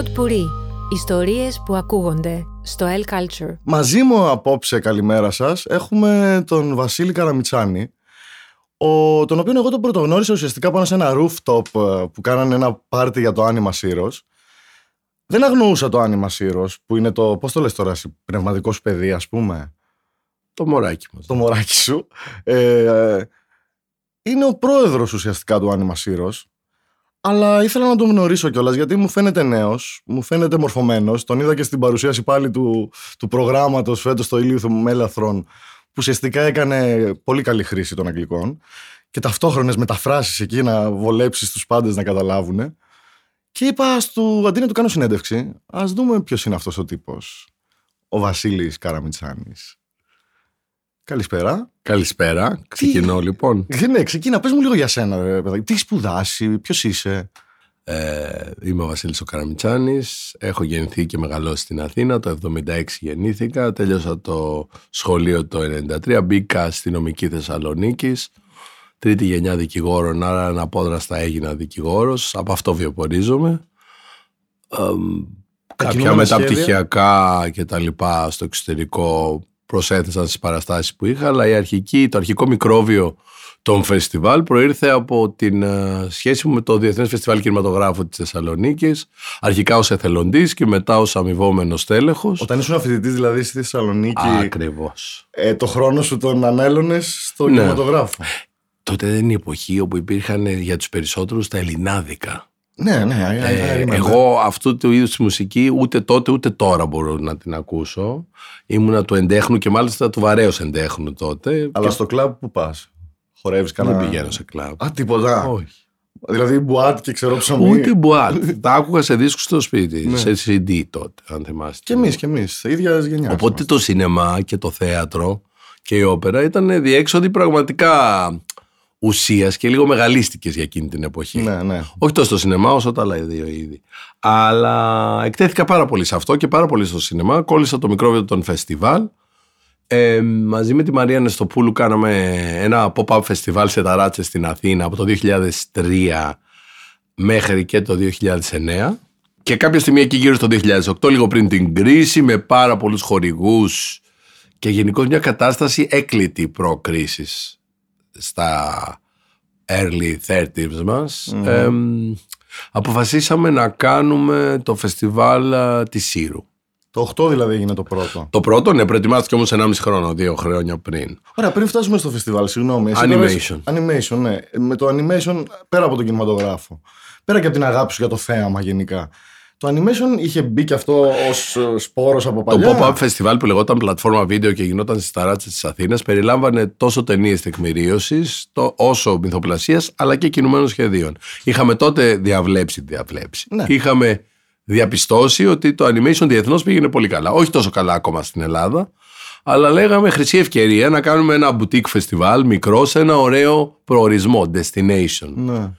Pod Puri. Ιστορίες που ακούγονται στο El Culture. Μαζί μου απόψε, καλημέρα σας, έχουμε τον Βασίλη Καραμιτσάνη, ο, τον οποίο εγώ τον πρωτογνώρισα ουσιαστικά πάνω σε ένα rooftop ε, που κάνανε ένα πάρτι για το Anima Heroes. Δεν αγνοούσα το Anima Heroes, που είναι το, πώς το λες τώρα, πνευματικός σου παιδί, ας πούμε; Το μωράκι μας. Το μωράκι σου. Ε, είναι ο πρόεδρος ουσιαστικά του Anima Heroes αλλά ήθελα να τον γνωρίσω κιόλας γιατί μου φαίνεται νέος, μου φαίνεται μορφωμένος. Τον είδα και στην παρουσίαση πάλι του, του προγράμματος φέτος στο Ηλίου Μέλαθρον, που ουσιαστικά έκανε πολύ καλή χρήση των Αγγλικών και ταυτόχρονες μεταφράσεις εκεί να βολέψεις τους πάντες να καταλάβουν. Και είπα, του, αντί να του κάνω συνέντευξη, ας δούμε ποιος είναι αυτός ο τύπος. Ο Βασίλης Καραμιτσάνης. Καλησπέρα. Καλησπέρα. Ξεκινώ λοιπόν. Ναι, ξεκίνα. Πες μου λίγο για σένα, ρε, παιδάκι. Τι έχεις σπουδάσει, ποιος είσαι; Ε, είμαι ο Βασίλης ο Καραμιτσάνης, έχω γεννηθεί και μεγαλώσει στην Αθήνα, το 1976 γεννήθηκα, τέλειωσα το σχολείο το 1993, μπήκα στη νομική Θεσσαλονίκης, τρίτη γενιά δικηγόρων, άρα αναπόδραστα έγινα δικηγόρος, από αυτό βιοπορίζομαι. Ε, κάποια μεταπτυχιακά και τα λοιπά στο εξωτερικό προσέθεσαν στις παραστάσεις που είχα, αλλά η αρχική, το αρχικό μικρόβιο των φεστιβάλ προήρθε από την uh, σχέση μου με το Διεθνές Φεστιβάλ Κινηματογράφου της Θεσσαλονίκης, αρχικά ως εθελοντής και μετά ως αμοιβόμενος τέλεχος. Όταν ήσουν φοιτητής δηλαδή στη Θεσσαλονίκη, Ακριβώς. Ε, το χρόνο σου τον ανέλωνες στο ναι. κινηματογράφο. Τότε δεν είναι η εποχή όπου υπήρχαν για τους περισσότερους τα ελληνάδικα. Ναι, ναι. Ε, εγώ αυτού του είδους τη μουσική ούτε τότε ούτε τώρα μπορώ να την ακούσω. Ήμουνα του εντέχνου και μάλιστα του βαρέως εντέχνου τότε. Αλλά και... στο κλαμπ που πας, χορεύεις κανένα; Δεν πηγαίνω σε κλαμπ. Α, τίποτα. Όχι. Δηλαδή μπουάτ και ξέρω ψωμί. Ούτε μπουάτ. Τα άκουγα σε δίσκους στο σπίτι, ναι. σε CD τότε, αν θυμάστε. Και εμείς, και εμείς. ίδια γενιά. Οπότε το σινεμά και το θέατρο και η όπερα ήταν διέξοδοι πραγματικά ουσίας και λίγο μεγαλίστηκες για εκείνη την εποχή. Ναι, ναι. Όχι τόσο στο σινεμά όσο τα άλλα δύο είδη. Αλλά εκτέθηκα πάρα πολύ σε αυτό και πάρα πολύ στο σινεμά. Κόλλησα το μικρόβιο των φεστιβάλ. Ε, μαζί με τη Μαρία Νεστοπούλου κάναμε ένα pop-up φεστιβάλ σε ταράτσες στην Αθήνα από το 2003 μέχρι και το 2009 και κάποια στιγμή εκεί γύρω στο 2008 λίγο πριν την κρίση με πάρα πολλούς χορηγούς και γενικώς μια κατάσταση έκλητη προ-κρίσης στα early 30s μας αποφασίσαμε να κάνουμε το φεστιβάλ της Σύρου. Το 8 δηλαδή έγινε το πρώτο. Το πρώτο, ναι, προετοιμάστηκε όμως 1,5 χρόνο, δύο χρόνια πριν. Ωραία, πριν φτάσουμε στο φεστιβάλ, συγγνώμη. Animation. animation, ναι. Με το animation πέρα από τον κινηματογράφο. Πέρα και από την αγάπη σου για το θέαμα γενικά. Το animation είχε μπει και αυτό ως ε, σπόρος από παλιά. Το pop-up festival που λεγόταν πλατφόρμα βίντεο και γινόταν στις ταράτσες της Αθήνας περιλάμβανε τόσο ταινίες τεκμηρίωσης όσο μυθοπλασίας αλλά και κινουμένων σχεδίων. Είχαμε τότε διαβλέψει, διαβλέψει. Ναι. Είχαμε διαπιστώσει ότι το animation διεθνώς πήγαινε πολύ καλά. Όχι τόσο καλά ακόμα στην Ελλάδα, αλλά λέγαμε χρυσή ευκαιρία να κάνουμε ένα boutique festival μικρό σε ένα ωραίο προορισμό, destination. Ναι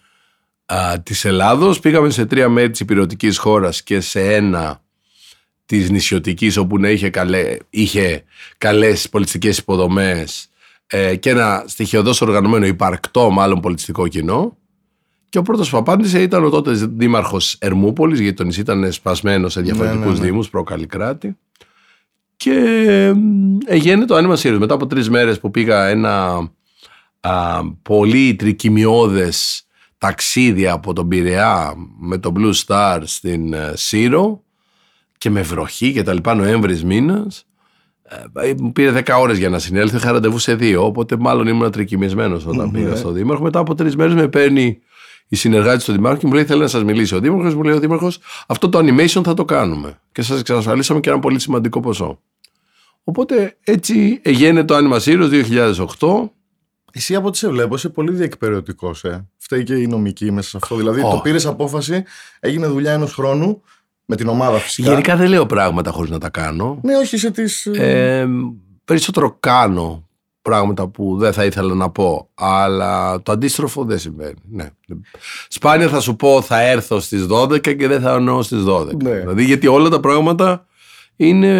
της Ελλάδος. Πήγαμε σε τρία μέρη της υπηρετικής χώρας και σε ένα της νησιωτικής όπου να είχε, καλέ, είχε καλές πολιτιστικές υποδομές ε, και ένα στοιχειοδός οργανωμένο υπαρκτό μάλλον πολιτιστικό κοινό. Και ο πρώτος που απάντησε ήταν ο τότε δήμαρχος Ερμούπολης, γιατί το νησί ήταν σπασμένο σε διαφορετικούς ναι, ναι, ναι. δήμους, προ-Καλλικράτη. Και έγινε το άνοιγμα Σύρους. Μετά από τρεις μέρες που πήγα ένα α, πολύ τρικυμιώδες ταξίδια από τον Πειραιά με το Blue Star στην ε, Σύρο και με βροχή και τα λοιπά Νοέμβρης μήνας ε, μου πήρε 10 ώρες για να συνέλθω είχα ραντεβού σε δύο οπότε μάλλον ήμουν τρικυμισμένος όταν πήγα στο Δήμαρχο μετά από τρεις μέρες με παίρνει η συνεργάτη του Δημάρχου και μου λέει: Θέλει να σας μιλήσει. Ο Δήμαρχος μου λέει: Ο Δήμαρχος, αυτό το animation θα το κάνουμε. Και σας εξασφαλίσαμε και ένα πολύ σημαντικό ποσό. Οπότε έτσι έγινε το Anima Heroes 2008 εσύ από ό,τι σε βλέπω είσαι πολύ διεκπαιρεωτικός. Ε. Φταίει και η νομική μέσα σε αυτό. Δηλαδή το πήρες απόφαση, έγινε δουλειά ενός χρόνου με την ομάδα φυσικά. Γενικά δεν λέω πράγματα χωρίς να τα κάνω. Ναι, όχι σε τι. Ε, περισσότερο κάνω πράγματα που δεν θα ήθελα να πω. Αλλά το αντίστροφο δεν συμβαίνει. Ναι. Σπάνια θα σου πω θα έρθω στις 12 και δεν θα εννοώ στις 12. Ναι. Δηλαδή γιατί όλα τα πράγματα είναι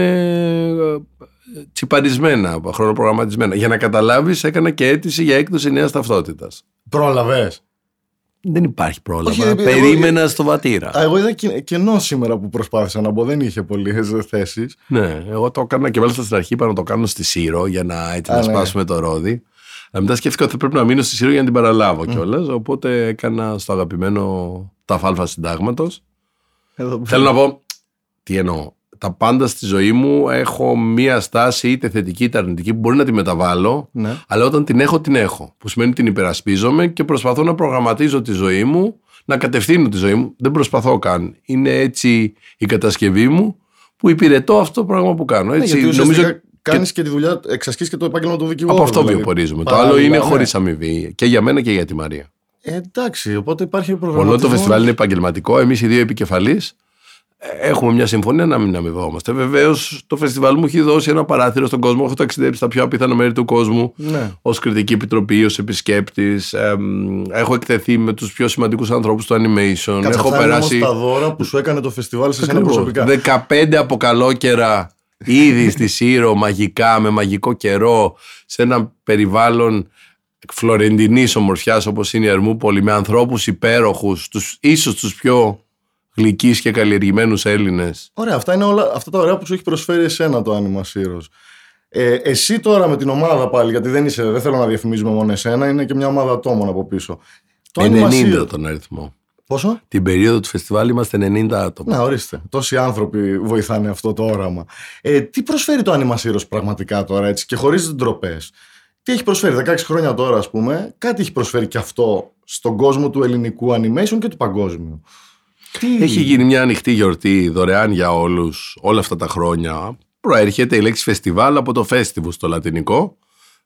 τσιπαρισμένα, χρονοπρογραμματισμένα. Για να καταλάβεις, έκανα και αίτηση για έκδοση νέας ταυτότητας. Πρόλαβες; Δεν υπάρχει πρόλαβα. Όχι, εγώ- Περίμενα στο βατήρα. Α, εγώ είδα και- κενό σήμερα που προσπάθησα να μπω. Δεν είχε πολλές θέσεις. Ναι, εγώ το έκανα και μάλιστα στην αρχή είπα να το κάνω στη Σύρο για να, έτσι, Α, να ναι. σπάσουμε το ρόδι. Αλλά μετά σκέφτηκα ότι πρέπει να μείνω στη Σύρο για να την παραλάβω κιόλας. Οπότε έκανα στο αγαπημένο τα φάλφα συντάγματος. Θέλω να πω, τι εννοώ. Τα πάντα στη ζωή μου έχω μία στάση είτε θετική είτε αρνητική που μπορεί να τη μεταβάλω, Ναι. αλλά όταν την έχω, την έχω. Που σημαίνει την υπερασπίζομαι και προσπαθώ να προγραμματίζω τη ζωή μου, να κατευθύνω τη ζωή μου. Δεν προσπαθώ καν. Είναι έτσι η κατασκευή μου που υπηρετώ αυτό το πράγμα που κάνω. Ναι, Έτσι, γιατί νομίζω ουσιαστικά κάνεις και τη δουλειά, εξασκείς και το επάγγελμα του δικηγόρου. από αυτό δηλαδή. βιοπορίζομαι. Το Παράλληλα, άλλο είναι ναι. χωρίς αμοιβή και για μένα και για τη Μαρία. Ε, εντάξει, οπότε υπάρχει Μόνο προγραμματισμός. το φεστιβάλ είναι επαγγελματικό. Εμείς οι δύο επικεφαλείς έχουμε μια συμφωνία να μην αμοιβόμαστε. Βεβαίως το φεστιβάλ μου έχει δώσει ένα παράθυρο στον κόσμο. Έχω ταξιδέψει στα πιο απίθανα μέρη του κόσμου. Ναι. Ω κριτική επιτροπή, ως επισκέπτης. έχω εκθεθεί με τους πιο σημαντικούς ανθρώπους του animation. Κάτσε, έχω αυτά είναι περάσει. όμως τα δώρα που σου έκανε το φεστιβάλ σε σένα Ακριβώς. προσωπικά. 15 από καλόκαιρα ήδη στη Σύρο, μαγικά, με μαγικό καιρό, σε ένα περιβάλλον φλωρεντινής ομορφιάς όπως είναι η Ερμούπολη, με ανθρώπους υπέροχους, ίσως τους πιο γλυκείς και καλλιεργημένους Έλληνες. Ωραία, αυτά είναι όλα αυτά τα ωραία που σου έχει προσφέρει εσένα το Anima Heroes. Ε, εσύ τώρα με την ομάδα πάλι, γιατί δεν, είσαι, δεν θέλω να διαφημίζουμε μόνο εσένα, είναι και μια ομάδα ατόμων από πίσω. Το Με Anima 90 Heroes- τον αριθμό. Πόσο; Την περίοδο του φεστιβάλ είμαστε 90 άτομα. Να, ορίστε. Τόσοι άνθρωποι βοηθάνε αυτό το όραμα. Ε, τι προσφέρει το Anima Heroes πραγματικά τώρα έτσι και χωρίς ντροπές; Τι έχει προσφέρει 16 χρόνια τώρα, ας πούμε, κάτι έχει προσφέρει και αυτό στον κόσμο του ελληνικού animation και του παγκόσμιου; Τι... Έχει γίνει μια ανοιχτή γιορτή δωρεάν για όλους όλα αυτά τα χρόνια. Προέρχεται η λέξη φεστιβάλ από το festival στο λατινικό.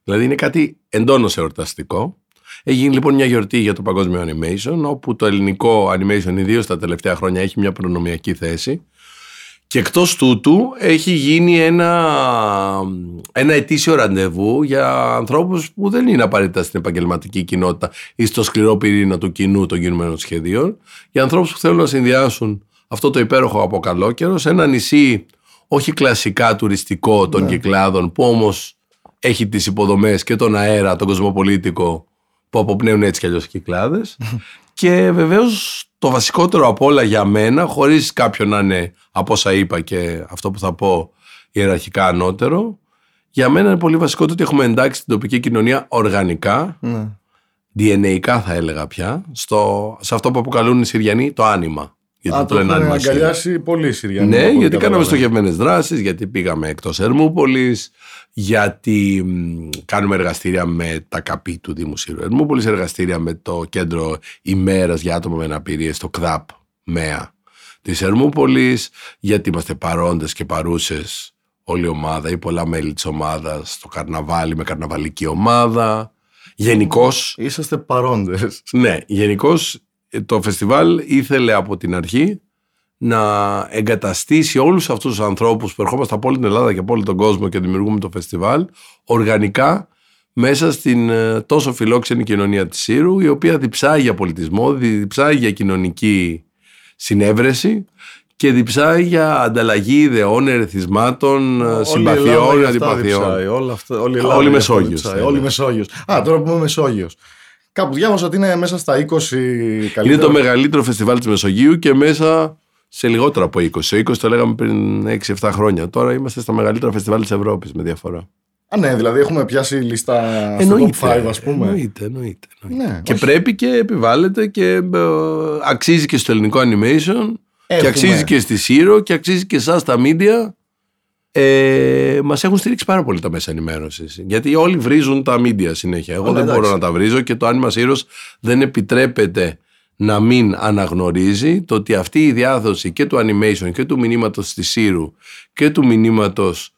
Δηλαδή είναι κάτι εντόνως εορταστικό. Έχει γίνει λοιπόν μια γιορτή για το παγκόσμιο animation, όπου το ελληνικό animation, ιδίως τα τελευταία χρόνια, έχει μια προνομιακή θέση. Και εκτός τούτου έχει γίνει ένα, ένα ετήσιο ραντεβού για ανθρώπους που δεν είναι απαραίτητα στην επαγγελματική κοινότητα ή στο σκληρό πυρήνα του κοινού των κινουμένων σχεδίων. Για ανθρώπους που θέλουν να συνδυάσουν αυτό το υπέροχο από καλό καιρό σε ένα νησί όχι κλασικά τουριστικό των κυκλάδων που όμως έχει τις υποδομές και τον αέρα, τον κοσμοπολίτικο που αποπνέουν έτσι κι αλλιώς οι κυκλάδες και βεβαίως το βασικότερο απ' όλα για μένα, χωρίς κάποιον να είναι από όσα είπα και αυτό που θα πω ιεραρχικά ανώτερο, για μένα είναι πολύ βασικό το ότι έχουμε εντάξει την τοπική κοινωνία οργανικά, Ναι. DNA θα έλεγα πια, στο, σε αυτό που αποκαλούν οι Συριανοί το άνοιμα. Γιατί Α, το λένε έχουν άνοιμα Σύριου. αγκαλιάσει πολύ οι Συριανοί. Ναι, από ό,τι γιατί κάναμε καταλαβαίνω. στοχευμένες δράσεις, γιατί πήγαμε εκτός Ερμούπολης, γιατί μ, κάνουμε εργαστήρια με τα ΚΑΠΗ του Δήμου Σύρου Ερμούπολης, εργαστήρια με το κέντρο ημέρας για άτομα με αναπηρίες, το ΚΔΑΠ ΜΕΑ της Ερμούπολης, γιατί είμαστε παρόντες και παρούσες όλη η ομάδα ή πολλά μέλη της ομάδας στο καρναβάλι με καρναβαλική ομάδα. Γενικώ, Είσαστε παρόντες. ναι, γενικώς το φεστιβάλ ήθελε από την αρχή να εγκαταστήσει όλους αυτούς τους ανθρώπους που ερχόμαστε από όλη την Ελλάδα και από όλο τον κόσμο και δημιουργούμε το φεστιβάλ οργανικά μέσα στην ε, τόσο φιλόξενη κοινωνία της Σύρου η οποία διψάει για πολιτισμό, διψάει για κοινωνική συνέβρεση και διψάει για ανταλλαγή ιδεών, ερεθισμάτων, ε, συμπαθειών, αντιπαθειών. Όλα αυτά, όλη η Ελλάδα Όλη γι' αυτό Μεσόγειος, διψάει, θα Όλη έλεγα. Μεσόγειος. Α, τώρα που είμαι Μεσόγειος. Κάπου διάβασα ότι είναι μέσα στα 20 Είναι καλύτερα. το μεγαλύτερο φεστιβάλ της Μεσογείου και μέσα σε λιγότερο από 20. Σε 20 το λέγαμε πριν 6-7 χρόνια. Τώρα είμαστε στα μεγαλύτερα φεστιβάλ της Ευρώπης με διαφορά. Α, ναι, δηλαδή έχουμε πιάσει λίστα στο top 5, ας πούμε. Εννοείται, εννοείται. εννοείται. Ναι, και όχι. πρέπει και επιβάλλεται και ε, αξίζει και στο ελληνικό animation και Έχουμε. αξίζει και στη Σύρο και αξίζει και εσάς τα media. Ε, μας έχουν στηρίξει πάρα πολύ τα μέσα ενημέρωσης. Γιατί όλοι βρίζουν τα media συνέχεια. Εγώ Όλα, δεν μπορώ εντάξει. να τα βρίζω και το Άνιμα Σύρος δεν επιτρέπεται να μην αναγνωρίζει το ότι αυτή η διάδοση και του animation και του μηνύματος της Σύρου και του μηνύματος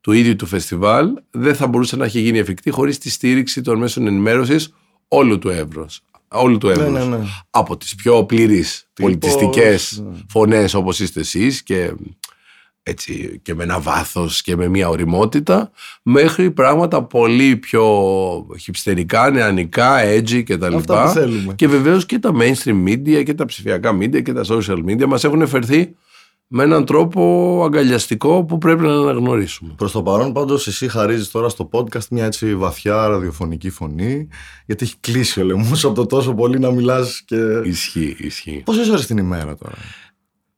του ίδιου του φεστιβάλ δεν θα μπορούσε να έχει γίνει εφικτή χωρίς τη στήριξη των μέσων ενημέρωσης όλου του εύρους. Όλου του εύρους. ναι, ναι. Από τις πιο πλήρεις πολιτιστικές ναι. φωνές όπως είστε εσείς και, έτσι, και με ένα βάθος και με μια οριμότητα μέχρι πράγματα πολύ πιο χυψτερικά, νεανικά, edgy και τα Αυτά λοιπά. που θέλουμε. Και βεβαίως και τα mainstream media και τα ψηφιακά media και τα social media μας έχουν φερθεί με έναν τρόπο αγκαλιαστικό που πρέπει να αναγνωρίσουμε. Προς το παρόν, πάντως, εσύ χαρίζεις τώρα στο podcast μια έτσι βαθιά ραδιοφωνική φωνή, γιατί έχει κλείσει ο λαιμό από το τόσο πολύ να μιλάς και. Ισχύει, ισχύει. Πόσες ώρες την ημέρα τώρα;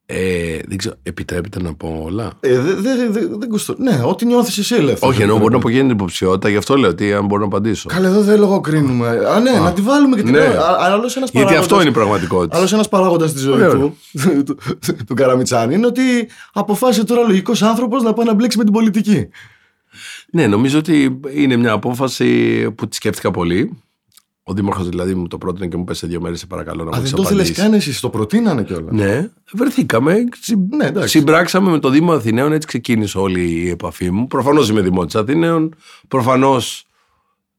Ε, δεν ξέρω, επιτρέπεται να πω όλα; Ε, δεν δε, δε, δε κουστο... Ναι, ό,τι νιώθεις εσύ ελεύθερος. Όχι, ενώ μπορεί να απογίνει την υποψηφιότητα, γι' αυτό λέω ότι αν μπορώ να απαντήσω. Καλά, εδώ δεν λογοκρίνουμε. Α, ναι, να τη βάλουμε και την Ναι. ώρα. Α, άλλος ένας Γιατί αυτό παράγοντας- είναι η πραγματικότητα. Άλλος ένας παράγοντας στη ζωής Ωραίο. του, του, του Καραμιτσάνη, είναι ότι αποφάσισε τώρα λογικός άνθρωπος να πάει να μπλέξει με την πολιτική. Ναι, νομίζω ότι είναι μια απόφαση που τη σκέφτηκα πολύ. Ο Δήμαρχος δηλαδή μου το πρότεινε και μου πέσε δύο μέρες, σε παρακαλώ να Α, μου δεν τις το ήθελε απαντήσεις. καν εσύ, το προτείνανε κιόλας. Ναι, βρεθήκαμε. συ- Ναι, εντάξει. συμπράξαμε με το Δήμο Αθηναίων, έτσι ξεκίνησε όλη η επαφή μου. Προφανώς είμαι Δημότης Αθηναίων. Προφανώς.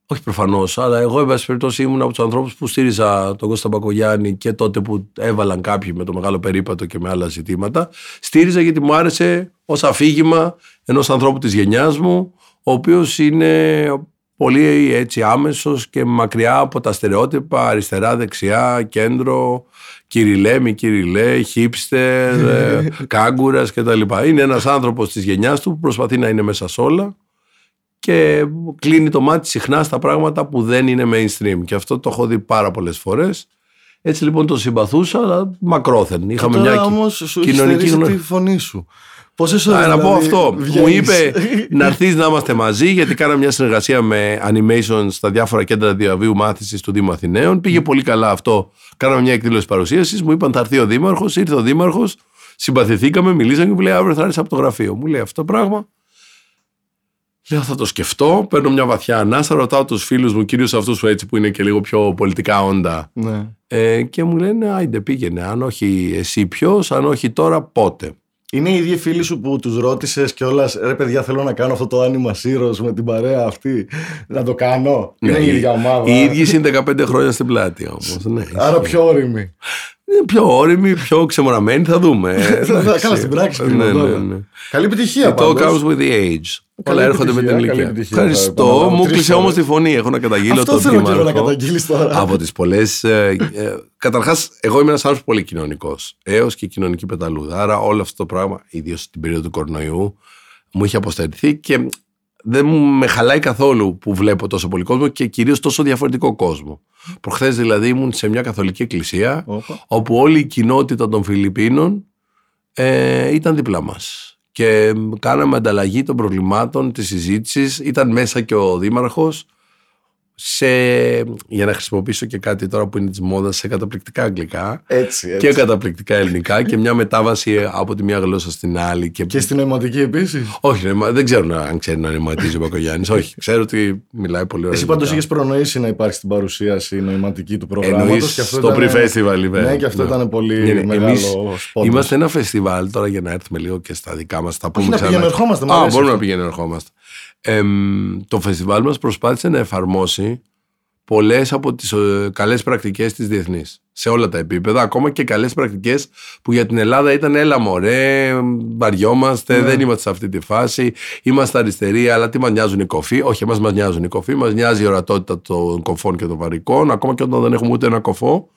Όχι προφανώς, αλλά εγώ, εν πάση περιπτώσει, ήμουν από τους ανθρώπους που στήριζα τον Κώστα Μπακογιάννη και τότε που έβαλαν κάποιοι με το μεγάλο περίπατο και με άλλα ζητήματα. Στήριζα γιατί μου άρεσε ως αφήγημα ενός ανθρώπου της γενιάς μου, ο οποίος είναι πολύ έτσι άμεσος και μακριά από τα στερεότυπα αριστερά, δεξιά, κέντρο, κυριλέ, μη κυριλέ, χίπστερ, ε, κάγκουρας κτλ. Είναι ένας άνθρωπος της γενιάς του που προσπαθεί να είναι μέσα σε όλα και κλείνει το μάτι συχνά στα πράγματα που δεν είναι mainstream. Και αυτό το έχω δει πάρα πολλές φορές. Έτσι λοιπόν τον συμπαθούσα, αλλά μακρόθεν. Είχαμε Τώρα μια κι- όμως σου έχει κοινωνική στερήσει γνώση. τη φωνή σου. Πόσες ώρες. Α, να πω αυτό. Μου είπε να έρθεις να είμαστε μαζί, γιατί κάναμε μια συνεργασία με animation στα διάφορα κέντρα διαβίου μάθησης του Δήμου Αθηναίων. Πήγε πολύ καλά αυτό. Κάναμε μια εκδήλωση παρουσίασης. Μου είπαν θα έρθει ο Δήμαρχος. Ήρθε ο Δήμαρχος. Συμπαθηθήκαμε, μιλήσαμε και μου λέει αύριο θα έρθεις από το γραφείο. Μου λέει αυτό το πράγμα. Λέω θα το σκεφτώ. Παίρνω μια βαθιά ανάσα. Ρωτάω τους φίλους μου, κυρίως αυτούς που έτσι που είναι και λίγο πιο πολιτικά όντα. Ναι. Ε, και μου λένε άιντε πήγαινε. Αν όχι εσύ ποιος, αν όχι τώρα πότε. Είναι οι ίδιοι φίλοι σου που τους ρώτησες κιόλα, ρε παιδιά, θέλω να κάνω αυτό το άνοιγμα σύρος με την παρέα αυτή. Να το κάνω. είναι η ίδια ομάδα. Οι ίδιοι είναι 15 χρόνια στην πλάτη όμως. Ναι, Άρα πιο όρημοι. Είναι πιο όρημοι, πιο ξεμοραμένοι, θα δούμε. Ε, Θα- εντάξει. Καλά, στην πράξη Ναι, κρίνω ναι, τώρα. ναι. Καλή επιτυχία It all πάντως. comes with the age. Καλή Όλα έρχονται με την επιτυχία, καλή ηλικία. επιτυχία. Ευχαριστώ. Επαναλαμβάνω, Μου τρεις κλείσε φορές. όμω τη φωνή. Έχω να καταγγείλω Αυτό τον θέλω και εγώ να Δήμαρχο. καταγγείλεις τώρα. Από τις πολλές. Ε, Καταρχάς, εγώ είμαι ένας άνθρωπος πολύ κοινωνικός. Έως και κοινωνική πεταλούδα. Άρα, όλο αυτό το πράγμα, ιδίως στην περίοδο του κορονοϊού, μου είχε αποστερηθεί και δεν μου με χαλάει καθόλου που βλέπω τόσο πολύ κόσμο και κυρίως τόσο διαφορετικό κόσμο. Προχθές δηλαδή ήμουν σε μια καθολική εκκλησία Όπα. όπου όλη η κοινότητα των Φιλιππίνων ε, ήταν δίπλα μας. Και κάναμε ανταλλαγή των προβλημάτων, της συζήτησης. Ήταν μέσα και ο Δήμαρχος σε, για να χρησιμοποιήσω και κάτι τώρα που είναι της μόδας, σε καταπληκτικά αγγλικά Έτσι, έτσι. και καταπληκτικά ελληνικά και μια μετάβαση από τη μία γλώσσα στην άλλη. Και, Και στην νοηματική επίσης. Όχι, νοημα- δεν ξέρω να- αν ξέρει να νοηματίζει ο Μπακογιάννης. Όχι, ξέρω ότι μιλάει πολύ ωραία. Εσύ πάντως ελληνικά. είχες προνοήσει να υπάρχει στην παρουσίαση νοηματική του προγράμματος. Εννοείς στο pre-festival event. Ναι, και αυτό Ναι. ήταν πολύ Ναι, ναι, μεγάλο εμείς σπόντος. Είμαστε ένα φεστιβάλ τώρα για να έρθουμε λίγο και στα δικά μας. Τα πούμε να ξανά. πηγαίνουμε, ερχόμαστε, μου Α, αρέσει μπορούμε αυτό. να πηγαίνουμε, ερχόμαστε. Εμ, το φεστιβάλ μας προσπάθησε να εφαρμόσει πολλές από τις καλές πρακτικές της διεθνής. Σε όλα τα επίπεδα, ακόμα και καλές πρακτικές που για την Ελλάδα ήταν έλα μωρέ, βαριόμαστε, Ναι. δεν είμαστε σε αυτή τη φάση. Είμαστε αριστεροί, αλλά τι μας νοιάζουν οι κοφοί. Όχι, εμάς μας νοιάζουν οι κοφοί, μας νοιάζει η ορατότητα των κοφών και των βαρικών, ακόμα και όταν δεν έχουμε ούτε ένα κοφό.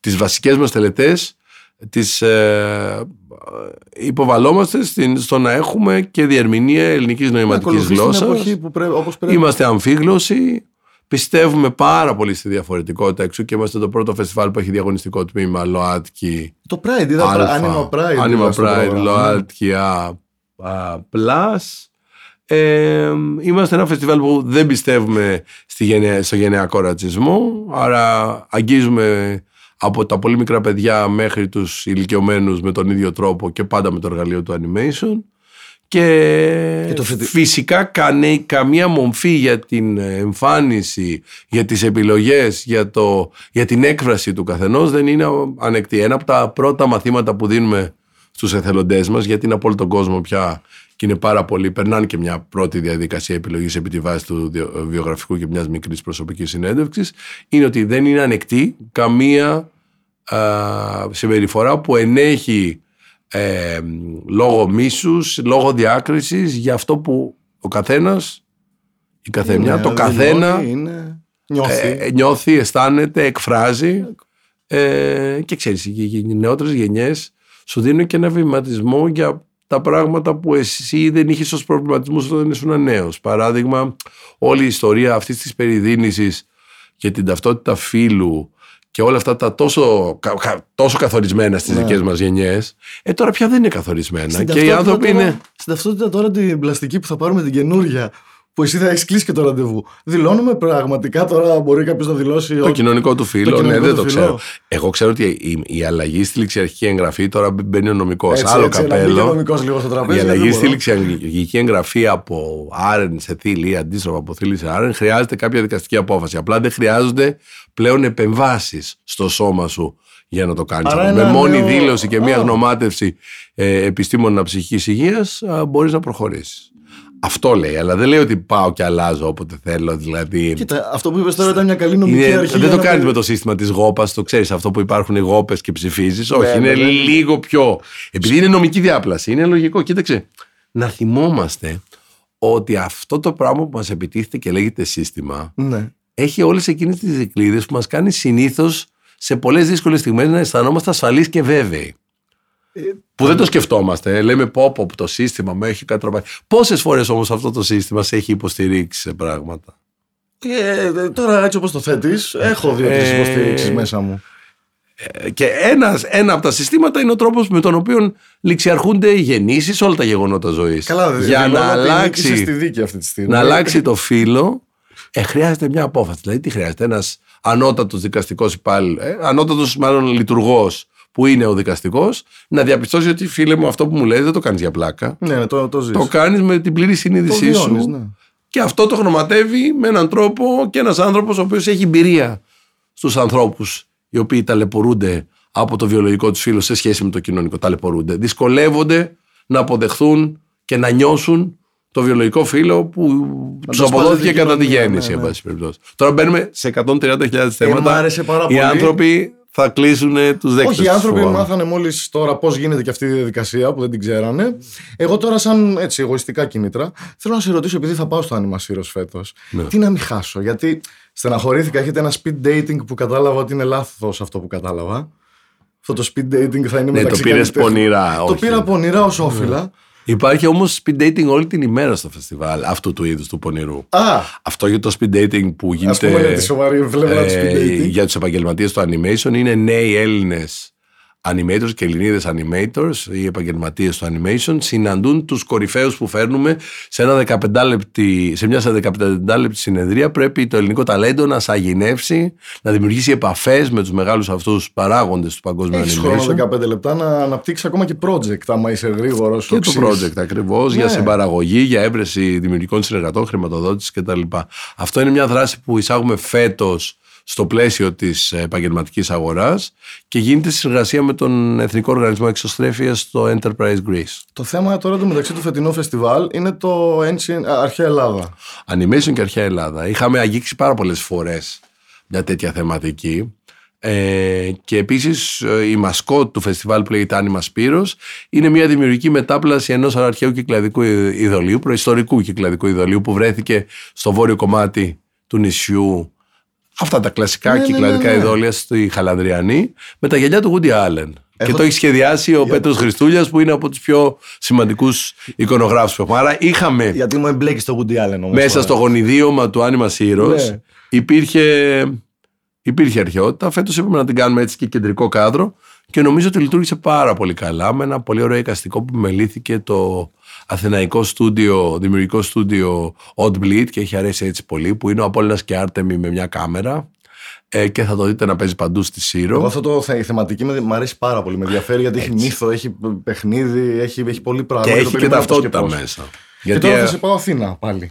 Τις βασικές μας τελετές τις ε, υποβαλόμαστε στην, στο να έχουμε και διερμηνία ελληνικής νοηματικής Ακολουθείς την γλώσσας. εποχή που πρέπει, όπως πρέπει. Είμαστε αμφίγλωσσοι, πιστεύουμε πάρα πολύ στη διαφορετικότητα εξού και είμαστε το πρώτο φεστιβάλ που έχει διαγωνιστικό τμήμα ΛΟΑΤΚΙ Το Pride, είδα Αλφα, Anima Pride. Anima είδα στο Pride, πρόγραμμα. ΛΟΑΤΚΙ Α, Α, Plus. Ε, είμαστε ένα φεστιβάλ που δεν πιστεύουμε στη γενε, στο γενεακό ρατσισμό, άρα αγγίζουμε από τα πολύ μικρά παιδιά μέχρι τους ηλικιωμένους με τον ίδιο τρόπο και πάντα με το εργαλείο του animation. Και, Και το φετι- φυσικά κανέ, καμία μομφή για την εμφάνιση, για τις επιλογές, για, το, για την έκφραση του καθενός δεν είναι ανεκτή. Ένα από τα πρώτα μαθήματα που δίνουμε στους εθελοντές μας, γιατί είναι από όλο τον κόσμο πια και είναι πάρα πολλοί, περνάνε και μια πρώτη διαδικασία επιλογής επί τη βάση του βιο- βιογραφικού και μιας μικρής προσωπικής συνέντευξης, είναι ότι δεν είναι ανεκτή καμία α, συμπεριφορά που ενέχει ε, λόγω μίσους, λόγω διάκρισης για αυτό που ο καθένας, η καθεμιά, Είναι, το δηλώνει, καθένα Είναι, νιώθει. ε, νιώθει, αισθάνεται, εκφράζει ε, και ξέρεις, οι, οι νεότερες γενιές σου δίνουν και ένα βηματισμό για τα πράγματα που εσύ δεν είχες ως προβληματισμούς όταν ήσουν νέος. Παράδειγμα, όλη η ιστορία αυτής της περιδίνησης και την ταυτότητα φίλου και όλα αυτά τα τόσο, τόσο καθορισμένα στις ναι. δικές μας γενιές, ε, τώρα πια δεν είναι καθορισμένα. Στην και οι άνθρωποι τώρα, είναι. Στην ταυτότητα τώρα την πλαστική που θα πάρουμε την καινούρια, που εσύ θα έχεις κλείσει και το ραντεβού. Δηλώνουμε πραγματικά τώρα, μπορεί κάποιος να δηλώσει. Το κοινωνικό του φίλο, ναι, δεν το ξέρω. Εγώ ξέρω ότι η, η αλλαγή στη ληξιαρχική εγγραφή τώρα μπαίνει ο νομικός. Άλλο έτσι, καπέλο. Νομικός λίγο στο τραπέζι, η αλλαγή στη ληξιαρχική εγγραφή από Άρεν σε Θήλη ή αντίστροφα από Θήλη σε Άρεν χρειάζεται κάποια δικαστική απόφαση. Απλά δεν χρειάζονται πλέον επεμβάσεις στο σώμα σου για να το κάνεις. Με μόνη νέο... δήλωση και μία γνωμάτευση ε, επιστήμονα ψυχικής υγείας μπορείς να προχωρήσεις. Αυτό λέει, αλλά δεν λέει ότι πάω και αλλάζω όποτε θέλω. Δηλαδή... Κοίτα, αυτό που είπες τώρα ήταν μια καλή νομική είναι, αρχή. Δεν το κάνεις με το σύστημα της γόπας, το ξέρεις αυτό που υπάρχουν οι γόπες και ψηφίζεις. Όχι, Ναι, είναι ναι, ναι. λίγο πιο. Επειδή είναι νομική διάπλαση, είναι λογικό. Κοίταξε, να θυμόμαστε ότι αυτό το πράγμα που μας επιτίθεται και λέγεται σύστημα Ναι. έχει όλες εκείνες τις δικλείδες που μας κάνει συνήθως σε πολλές δύσκολες στιγμές να αισθανόμαστε ασφαλείς και βέβαιοι. Που δεν το σκεφτόμαστε. Λέμε πω πω το σύστημα με έχει κατροπάει. Πόσες φορές όμως αυτό το σύστημα σε έχει υποστηρίξει σε πράγματα; Ε, τώρα έτσι όπως το θέτεις, έχω δύο-τρει Ε, υποστηρίξεις μέσα μου. Ε, Και ένας, ένα από τα συστήματα είναι ο τρόπος με τον οποίο ληξιαρχούνται οι γεννήσεις σε όλα τα γεγονότα ζωής. Καλά, Για να δηλώνω ότι νίκησε αλλάξει, στη δίκη αυτή τη στιγμή. να αλλάξει το φύλλο, ε, χρειάζεται μια απόφαση. Δηλαδή, τι χρειάζεται, ένας ανώτατος δικαστικός υπάλληλος, ε, ανώτατος μάλλον λειτουργός που είναι ο δικαστικός, να διαπιστώσει ότι φίλε μου, αυτό που μου λέει δεν το κάνεις για πλάκα. Ναι, ναι, το, το ζεις. Το κάνεις με την πλήρη Το συνείδησή σου. βιώνεις, ναι. Και αυτό το χρωματεύει με έναν τρόπο και ένας άνθρωπος ο οποίος έχει εμπειρία στους ανθρώπους οι οποίοι ταλαιπωρούνται από το βιολογικό τους φύλλο σε σχέση με το κοινωνικό. Ταλαιπωρούνται. Δυσκολεύονται να αποδεχθούν και να νιώσουν το βιολογικό φύλλο που τους το αποδόθηκε σπάσει κατά τη κοινωνία, γέννηση. ναι, εν ναι. πάση περιπτώσει. Τώρα μπαίνουμε σε 130.000 θέματα. μ' άρεσε πάρα Οι πολύ. άνθρωποι θα κλείσουν τους δέκτες. Όχι, οι άνθρωποι μάθανε μόλις τώρα πώς γίνεται και αυτή η διαδικασία που δεν την ξέρανε. Εγώ τώρα, σαν έτσι εγωιστικά κίνητρα, θέλω να σε ρωτήσω, επειδή θα πάω στο Άνιμα Σύρος φέτος, Ναι. τι να μην χάσω. Γιατί στεναχωρήθηκα, έχετε ένα speed dating που κατάλαβα ότι είναι λάθος αυτό που κατάλαβα. Αυτό το speed dating θα είναι Ναι, το μεταξύ πήρες καλλιτέχνων. πονηρά. Το όχι. Ναι. πήρα πονηρά ως όφυλα. Υπάρχει όμως speed dating όλη την ημέρα στο φεστιβάλ αυτού του είδους του πονηρού. Α, Αυτό για το speed dating που ας γίνεται πούμε για τη σοβαρή πλευρά του speed ε, dating. για τους επαγγελματίες του animation είναι νέοι Έλληνες animators και Ελληνίδες animators οι επαγγελματίες του animation συναντούν τους κορυφαίους που φέρνουμε σε, ένα 15 λεπτή, σε μια 15 λεπτή συνεδρία πρέπει το ελληνικό ταλέντο να σαγηνεύσει να δημιουργήσει επαφές με τους μεγάλους αυτούς παράγοντες του παγκόσμιου Έχεις animation χρόνο 15 λεπτά να αναπτύξεις ακόμα και project, άμα είσαι γρήγορος. και το project ακριβώς για Ναι. συμπαραγωγή, για έβρεση δημιουργικών συνεργατών, χρηματοδότησης κτλ. Αυτό είναι μια δράση που εισάγουμε φέτος στο πλαίσιο της επαγγελματικής αγοράς και γίνεται σε συνεργασία με τον Εθνικό Οργανισμό Εξωστρέφειας στο Enterprise Greece. Το θέμα τώρα το μεταξύ του φετινού φεστιβάλ είναι το Ancient, α, Αρχαία Ελλάδα. Animation και Αρχαία Ελλάδα. Είχαμε αγγίξει πάρα πολλές φορές μια τέτοια θεματική. Ε, και επίσης ε, η μασκότ του φεστιβάλ που λέγεται Άνιμα Σπύρος είναι μια δημιουργική μετάπλαση ενός αρχαίου κυκλαδικού ειδωλίου, προϊστορικού κυκλαδικού ειδωλίου που βρέθηκε στο βόρειο κομμάτι του νησιού αυτά τα κλασικά Ναι, ναι, κυκλαδικά ναι, ναι. ειδόλια στη Χαλανδριανή με τα γυαλιά του Woody Allen. Και Έχω- το έχει σχεδιάσει ο Πέτρος Χριστούλιας που είναι από τους πιο σημαντικούς εικονογράφους που έχουμε. Άρα είχαμε Γιατί μου εμπλέκεις το Woody Allen όμως. μέσα τώρα. στο γονιδίωμα του Άνιμα Heroes Ναι. υπήρχε, υπήρχε αρχαιότητα. Φέτος είπαμε να την κάνουμε έτσι και κεντρικό κάδρο και νομίζω ότι λειτουργήσε πάρα πολύ καλά με ένα πολύ ωραίο εικαστικό που μελήθηκε το αθηναϊκό στούντιο, δημιουργικό στούντιο Odd Bleed και έχει αρέσει έτσι πολύ που είναι ο Απόλλωνας και Άρτεμι με μια κάμερα ε, και θα το δείτε να παίζει παντού στη Σύρο. Εγώ αυτό το θε- η θεματική με, μου αρέσει πάρα πολύ. Με ενδιαφέρει γιατί έχει μύθο, έχει παιχνίδι, έχει, έχει πολύ πράγμα. και το έχει και περιμένω πώς ταυτότητα πώς. μέσα. Και Γιατί τώρα ε, θα σε πάω Αθήνα πάλι.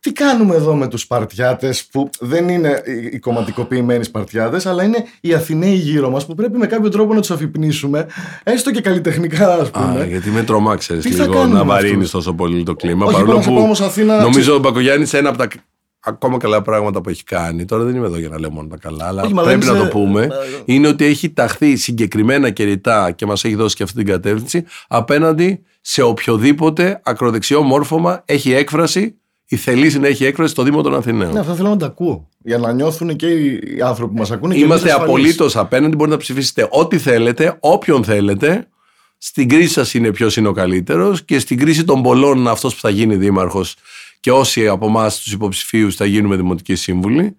Τι κάνουμε εδώ με τους Σπαρτιάτες που δεν είναι οι- οι κομματικοποιημένοι Σπαρτιάτες αλλά είναι οι Αθηναίοι γύρω μας που πρέπει με κάποιο τρόπο να τους αφυπνίσουμε έστω και καλλιτεχνικά ας πούμε. Α, γιατί με τρομά, ξέρεις, Τι θα λίγο κάνουμε να με βαρύνεις αυτούς; τόσο πολύ το κλίμα. Όχι, παρόλο πάω να σε που πάω όμως Αθήνα, νομίζω ο Μπακογιάννης ένα από τα ακόμα καλά πράγματα που έχει κάνει. Τώρα δεν είμαι εδώ για να λέω μόνο τα καλά, αλλά Όχι, μα πρέπει δεν να το είσαι- πούμε. ε, Είναι ότι έχει ταχθεί συγκεκριμένα και ρητά και μας έχει δώσει και αυτή την κατεύθυνση απέναντι σε οποιοδήποτε ακροδεξιό μόρφωμα έχει έκφραση ή θελήσει να έχει έκφραση στο Δήμο των Αθηναίων. Ναι, αυτά θέλω να τα ακούω. Για να νιώθουν και οι άνθρωποι που μας ακούνε. και Είμαστε εμείς ασφαλείς. απολύτως απέναντι. Μπορείτε να ψηφίσετε ό,τι θέλετε, όποιον θέλετε. Στην κρίση σας είναι ποιος είναι ο καλύτερος και στην κρίση των πολλών αυτός που θα γίνει δήμαρχος και όσοι από εμάς τους υποψηφίους θα γίνουμε δημοτικοί σύμβουλοι.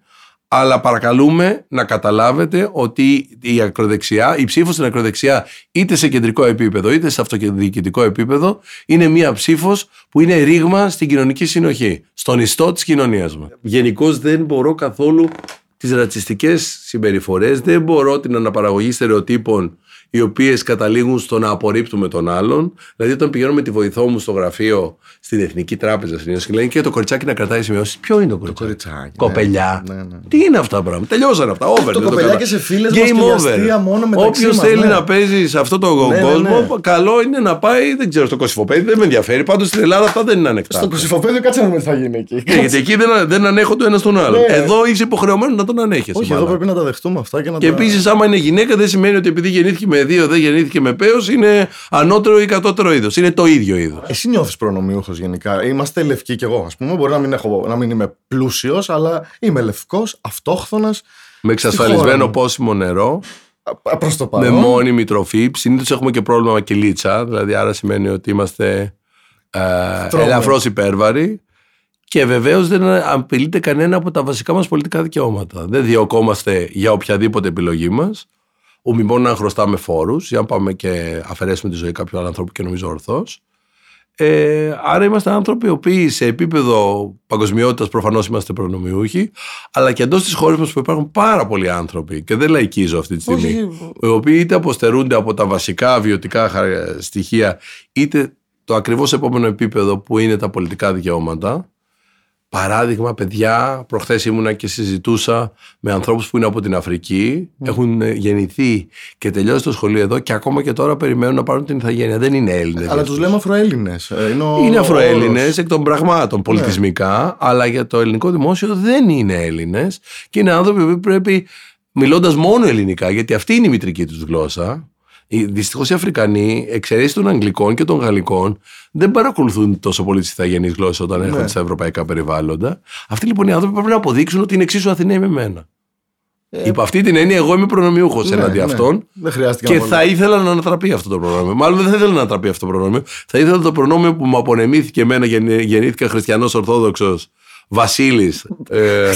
Αλλά παρακαλούμε να καταλάβετε ότι η ακροδεξιά, η ψήφος στην ακροδεξιά, είτε σε κεντρικό επίπεδο είτε σε αυτοδιοικητικό επίπεδο, είναι μία ψήφος που είναι ρήγμα στην κοινωνική συνοχή, στον ιστό της κοινωνίας μας. Γενικώς δεν μπορώ καθόλου τις ρατσιστικές συμπεριφορές, δεν μπορώ την αναπαραγωγή στερεοτύπων οι οποίες καταλήγουν στο να απορρίπτουμε τον άλλον. Δηλαδή, όταν πηγαίνω με τη βοηθό μου στο γραφείο στην Εθνική Τράπεζα συνήθω και λένε και το κοριτσάκι να κρατάει σημειώσεις. Ποιο είναι το κοριτσάκι; κοριτσάκι, Κοπελιά. ναι, ναι, ναι. Τι είναι αυτά τα πράγματα; Τελειώσαν αυτά. Over. Το δεν κοπελιά κατα- και σε φίλες μας Game και για over. αστεία μόνο μεταξύ Όποιος μας, θέλει ναι. να παίζει σε αυτό το Ναι, ναι, κόσμο, ναι. καλό είναι να πάει, δεν ξέρω, στο Κωσυφοπέδι, δεν με ενδιαφέρει. Πάντως στην Ελλάδα αυτά δεν είναι ανεκτά. Στο κοσυφοπέδιο κάτσε να δούμε τι θα γίνει εκεί. Ναι, γιατί εκεί δεν, δεν ανέχονται ο ένας τον άλλον. Ναι. Εδώ είσαι υποχρεωμένος να τον ανέχεσαι. Όχι, εδώ μάλλον. πρέπει να τα δεχτούμε αυτά και να Και τα... επίσης, άμα είναι γυναίκα, δεν σημαίνει ότι επειδή γεννήθηκε με δύο, δεν γεννήθηκε με πέος, είναι ανώτερο ή κατώτερο είδος. Είναι το ίδιο είδος. Εσύ νιώθεις προνομιούχος γενικά. Είμαστε λευκοί κι εγώ, ας πούμε. Μπορεί να μην, έχω, να μην είμαι πλούσιος, αλλά είμαι λευκός, αυτόχθονας. Με χώρα εξασφαλισμένο μου. πόσιμο νερό, Προς το με παρόν. μόνιμη τροφή. Συνήθως έχουμε και πρόβλημα κυλίτσα, δηλαδή άρα σημαίνει ότι είμαστε ε, Τρώμε. ελαφρώς υπέρβαροι. Και βεβαίως δεν απειλείται κανένα από τα βασικά μας πολιτικά δικαιώματα. Δεν διωκόμαστε για οποιαδήποτε επιλογή μας. Ου μόνο να χρωστάμε φόρους, για να πάμε και αφαιρέσουμε τη ζωή κάποιου άλλου ανθρώπου και νομίζω ορθώς. Ε, άρα είμαστε άνθρωποι οι οποίοι σε επίπεδο παγκοσμιότητας προφανώς είμαστε προνομιούχοι, αλλά και εντός της χώρας μας που υπάρχουν πάρα πολλοί άνθρωποι, και δεν λαϊκίζω αυτή τη στιγμή, Όχι. οι οποίοι είτε αποστερούνται από τα βασικά βιωτικά χαρα- στοιχεία, είτε το ακριβώς επόμενο επίπεδο που είναι τα πολιτικά δικαιώματα. Παράδειγμα, παιδιά, προχθές ήμουνα και συζητούσα με ανθρώπους που είναι από την Αφρική, έχουν ε, γεννηθεί και τελειώσει το σχολείο εδώ και ακόμα και τώρα περιμένουν να πάρουν την ηθαγένεια. Δεν είναι Έλληνες. Αλλά τους λέμε Αφροέλληνες. Είναι, ο- Είναι ο Αφροέλληνες όρος. εκ των πραγμάτων πολιτισμικά, αλλά για το ελληνικό δημόσιο δεν είναι Έλληνες και είναι άνθρωποι που πρέπει, μιλώντας μόνο ελληνικά, γιατί αυτή είναι η μητρική τους γλώσσα. Δυστυχώς οι Αφρικανοί, εξαιρέσεις των Αγγλικών και των Γαλλικών, δεν παρακολουθούν τόσο πολύ τις ηθαγενείς γλώσσες όταν έρχονται στα ευρωπαϊκά περιβάλλοντα. Αυτοί λοιπόν οι άνθρωποι πρέπει να αποδείξουν ότι είναι εξίσου Αθηναίοι με μένα. Υπό αυτή την έννοια, εγώ είμαι προνομιούχος Ναι, εναντί ναι. αυτών. Δεν χρειάστηκε Και να θα ήθελα να ανατραπεί αυτό το προνόμιο. Μάλλον δεν θα ήθελα να ανατραπεί αυτό το προνόμιο. Θα ήθελα το προνόμιο που μου απονεμήθηκε εμένα, γεννη- γεννήθηκα χριστιανός Ορθόδοξος Βασίλης ε,